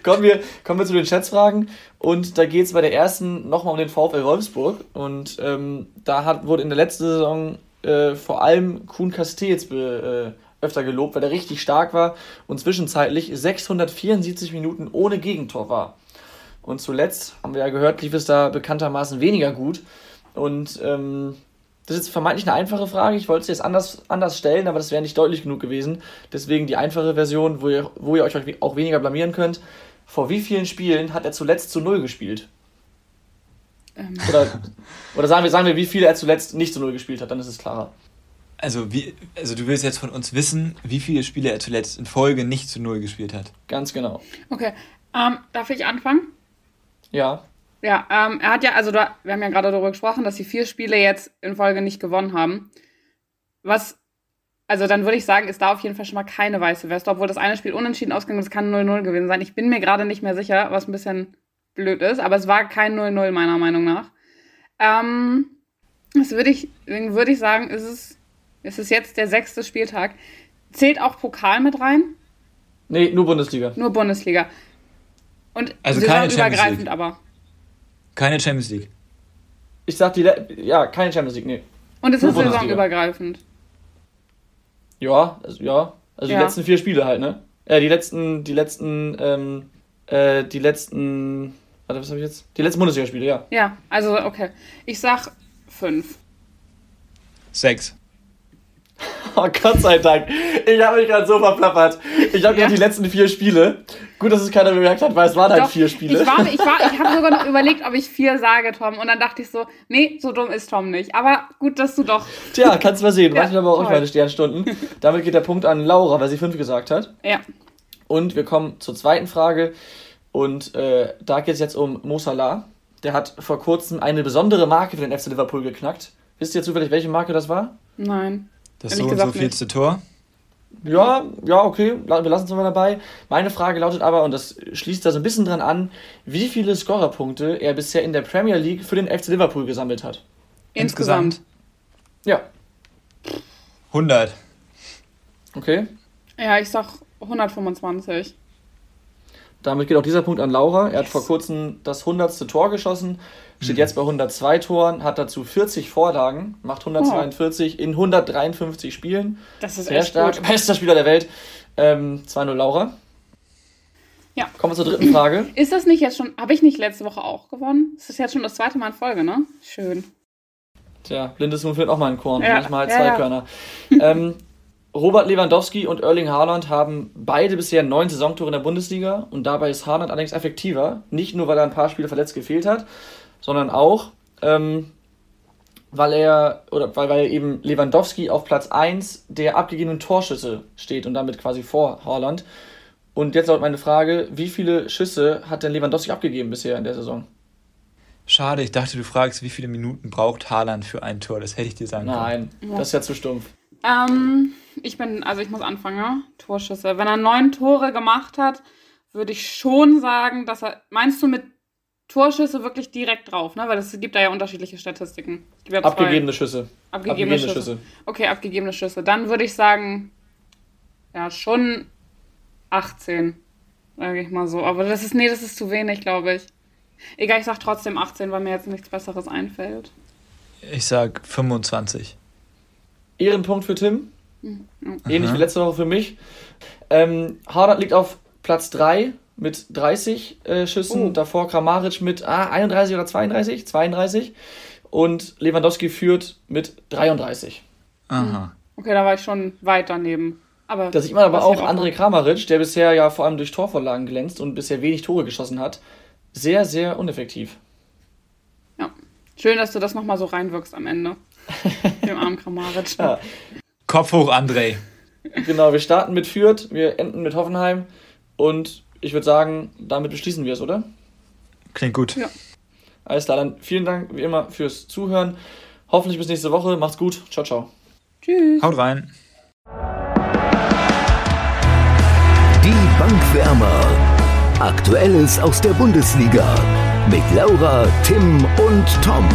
Speaker 2: kommen, wir, kommen wir zu den Schätzfragen. Und da geht es bei der ersten nochmal um den VfL Wolfsburg. Und ähm, da hat, wurde in der letzten Saison äh, vor allem Kuhn Castells äh, öfter gelobt, weil er richtig stark war und zwischenzeitlich 674 Minuten ohne Gegentor war. Und zuletzt, haben wir ja gehört, lief es da bekanntermaßen weniger gut. Und ähm, das ist jetzt vermeintlich eine einfache Frage. Ich wollte es jetzt anders, anders stellen, aber das wäre nicht deutlich genug gewesen. Deswegen die einfache Version, wo ihr, wo ihr euch auch weniger blamieren könnt. Vor wie vielen Spielen hat er zuletzt zu Null gespielt? Ähm. Oder, oder sagen, wir, sagen wir, wie viele er zuletzt nicht zu Null gespielt hat, dann ist es klarer.
Speaker 4: Also, wie, also du willst jetzt von uns wissen, wie viele Spiele er zuletzt in Folge nicht zu Null gespielt hat.
Speaker 2: Ganz genau.
Speaker 3: Okay. Ähm, darf ich anfangen?
Speaker 2: Ja.
Speaker 3: Ja, ähm, er hat ja, also da, wir haben ja gerade darüber gesprochen, dass sie vier Spiele jetzt in Folge nicht gewonnen haben. Was, also dann würde ich sagen, ist da auf jeden Fall schon mal keine weiße Weste, obwohl das eine Spiel unentschieden ausgegangen ist, kann 0-0 gewesen sein. Ich bin mir gerade nicht mehr sicher, was ein bisschen blöd ist, aber es war kein 0-0 meiner Meinung nach. Ähm, das würde ich, würde ich sagen, ist es, ist es jetzt der sechste Spieltag. Zählt auch Pokal mit rein?
Speaker 2: Nee, nur Bundesliga.
Speaker 3: Nur Bundesliga. Und
Speaker 4: also keine übergreifend aber. Keine Champions League.
Speaker 2: Ich sag die, Le ja, keine Champions League, nee.
Speaker 3: Und es ist saisonübergreifend.
Speaker 2: Ja, also, ja. Also ja. die letzten vier Spiele halt, ne? Äh, die letzten, die letzten, ähm, äh, die letzten, warte, was habe ich jetzt? Die letzten Bundesligaspiele, ja.
Speaker 3: Ja, also okay. Ich sag fünf.
Speaker 4: Sechs.
Speaker 2: Oh Gott sei Dank. Ich habe mich gerade so verplappert. Ich habe ja. die letzten vier Spiele. Gut, dass es keiner bemerkt hat, weil es waren halt Doch, vier Spiele.
Speaker 3: Ich, war, ich, war, ich habe sogar noch überlegt, ob ich vier sage, Tom. Und dann dachte ich so, nee, so dumm ist Tom nicht. Aber gut, dass du doch.
Speaker 2: Tja, kannst du mal sehen. Ja, Manchmal aber auch meine Sternstunden. Damit geht der Punkt an Laura, weil sie fünf gesagt hat.
Speaker 3: Ja.
Speaker 2: Und wir kommen zur zweiten Frage. Und äh, da geht es jetzt um Mo Salah. Der hat vor kurzem eine besondere Marke für den FC Liverpool geknackt. Wisst ihr zufällig, welche Marke das war?
Speaker 3: Nein.
Speaker 4: Das so und so vielste Tor?
Speaker 2: Ja, ja, okay, wir lassen es mal dabei. Meine Frage lautet aber, und das schließt da so ein bisschen dran an, wie viele Scorerpunkte er bisher in der Premier League für den FC Liverpool gesammelt hat.
Speaker 3: Insgesamt?
Speaker 2: Ja.
Speaker 4: 100.
Speaker 2: Okay.
Speaker 3: Ja, ich sag 125.
Speaker 2: Damit geht auch dieser Punkt an Laura. Er hat vor kurzem das 100. Tor geschossen, steht mhm. jetzt bei 102 Toren, hat dazu 40 Vorlagen, macht 142 oh. in 153 Spielen.
Speaker 3: Das ist
Speaker 2: Sehr
Speaker 3: echt
Speaker 2: stark.
Speaker 3: Gut.
Speaker 2: Bester Spieler der Welt. Ähm, 2-0 Laura.
Speaker 3: Ja.
Speaker 2: Kommen wir zur dritten Frage.
Speaker 3: Ist das nicht jetzt schon, habe ich nicht letzte Woche auch gewonnen? Ist das jetzt schon das zweite Mal in Folge, ne? Schön.
Speaker 2: Tja, blindes Huhn findet auch mal einen Korn,
Speaker 3: Ja,
Speaker 2: manchmal halt
Speaker 3: ja,
Speaker 2: zwei
Speaker 3: ja.
Speaker 2: Körner. ähm, Robert Lewandowski und Erling Haaland haben beide bisher neun Saisontore in der Bundesliga und dabei ist Haaland allerdings effektiver. Nicht nur, weil er ein paar Spiele verletzt gefehlt hat, sondern auch, ähm, weil er oder weil, weil eben Lewandowski auf Platz 1 der abgegebenen Torschüsse steht und damit quasi vor Haaland. Und jetzt lautet meine Frage, wie viele Schüsse hat denn Lewandowski abgegeben bisher in der Saison?
Speaker 4: Schade, ich dachte, du fragst, wie viele Minuten braucht Haaland für ein Tor. Das hätte ich dir sagen können.
Speaker 2: Nein, das ist ja zu stumpf.
Speaker 3: Ähm, ich bin, also ich muss anfangen, ja? Torschüsse. Wenn er neun Tore gemacht hat, würde ich schon sagen, dass er, meinst du mit Torschüsse wirklich direkt drauf, ne? Weil es gibt da ja unterschiedliche Statistiken. Ja zwei.
Speaker 2: Abgegebene Schüsse.
Speaker 3: Abgegebene, Schüsse. Okay, abgegebene Schüsse. Dann würde ich sagen, ja, schon 18, sage ich mal so. Aber das ist, nee, das ist zu wenig, glaube ich. Egal, ich sag trotzdem 18, weil mir jetzt nichts Besseres einfällt.
Speaker 4: Ich sag 25.
Speaker 2: Ehrenpunkt für Tim. Ähnlich
Speaker 4: Aha.
Speaker 2: wie letzte Woche für mich. Ähm, Haaland liegt auf Platz 3 mit 30 äh, Schüssen.
Speaker 3: Oh.
Speaker 2: Davor Kramaric mit ah, 31 oder 32? 32. Und Lewandowski führt mit 33.
Speaker 4: Aha.
Speaker 3: Okay, da war ich schon weit daneben. Aber
Speaker 2: Da sieht man aber auch André Kramaric, der bisher ja vor allem durch Torvorlagen glänzt und bisher wenig Tore geschossen hat. Sehr, sehr uneffektiv.
Speaker 3: Ja. Schön, dass du das nochmal so reinwirkst am Ende. Dem armen Kramaric.
Speaker 2: Ja.
Speaker 4: Kopf hoch, André.
Speaker 2: Genau, wir starten mit Fürth, wir enden mit Hoffenheim und ich würde sagen, damit beschließen wir es, oder?
Speaker 4: Klingt gut.
Speaker 3: Ja.
Speaker 2: Alles klar, dann vielen Dank wie immer fürs Zuhören. Hoffentlich bis nächste Woche. Macht's gut. Ciao, ciao.
Speaker 3: Tschüss.
Speaker 4: Haut rein.
Speaker 1: Die Bankwärmer. Aktuelles aus der Bundesliga mit Laura, Tim und Tom.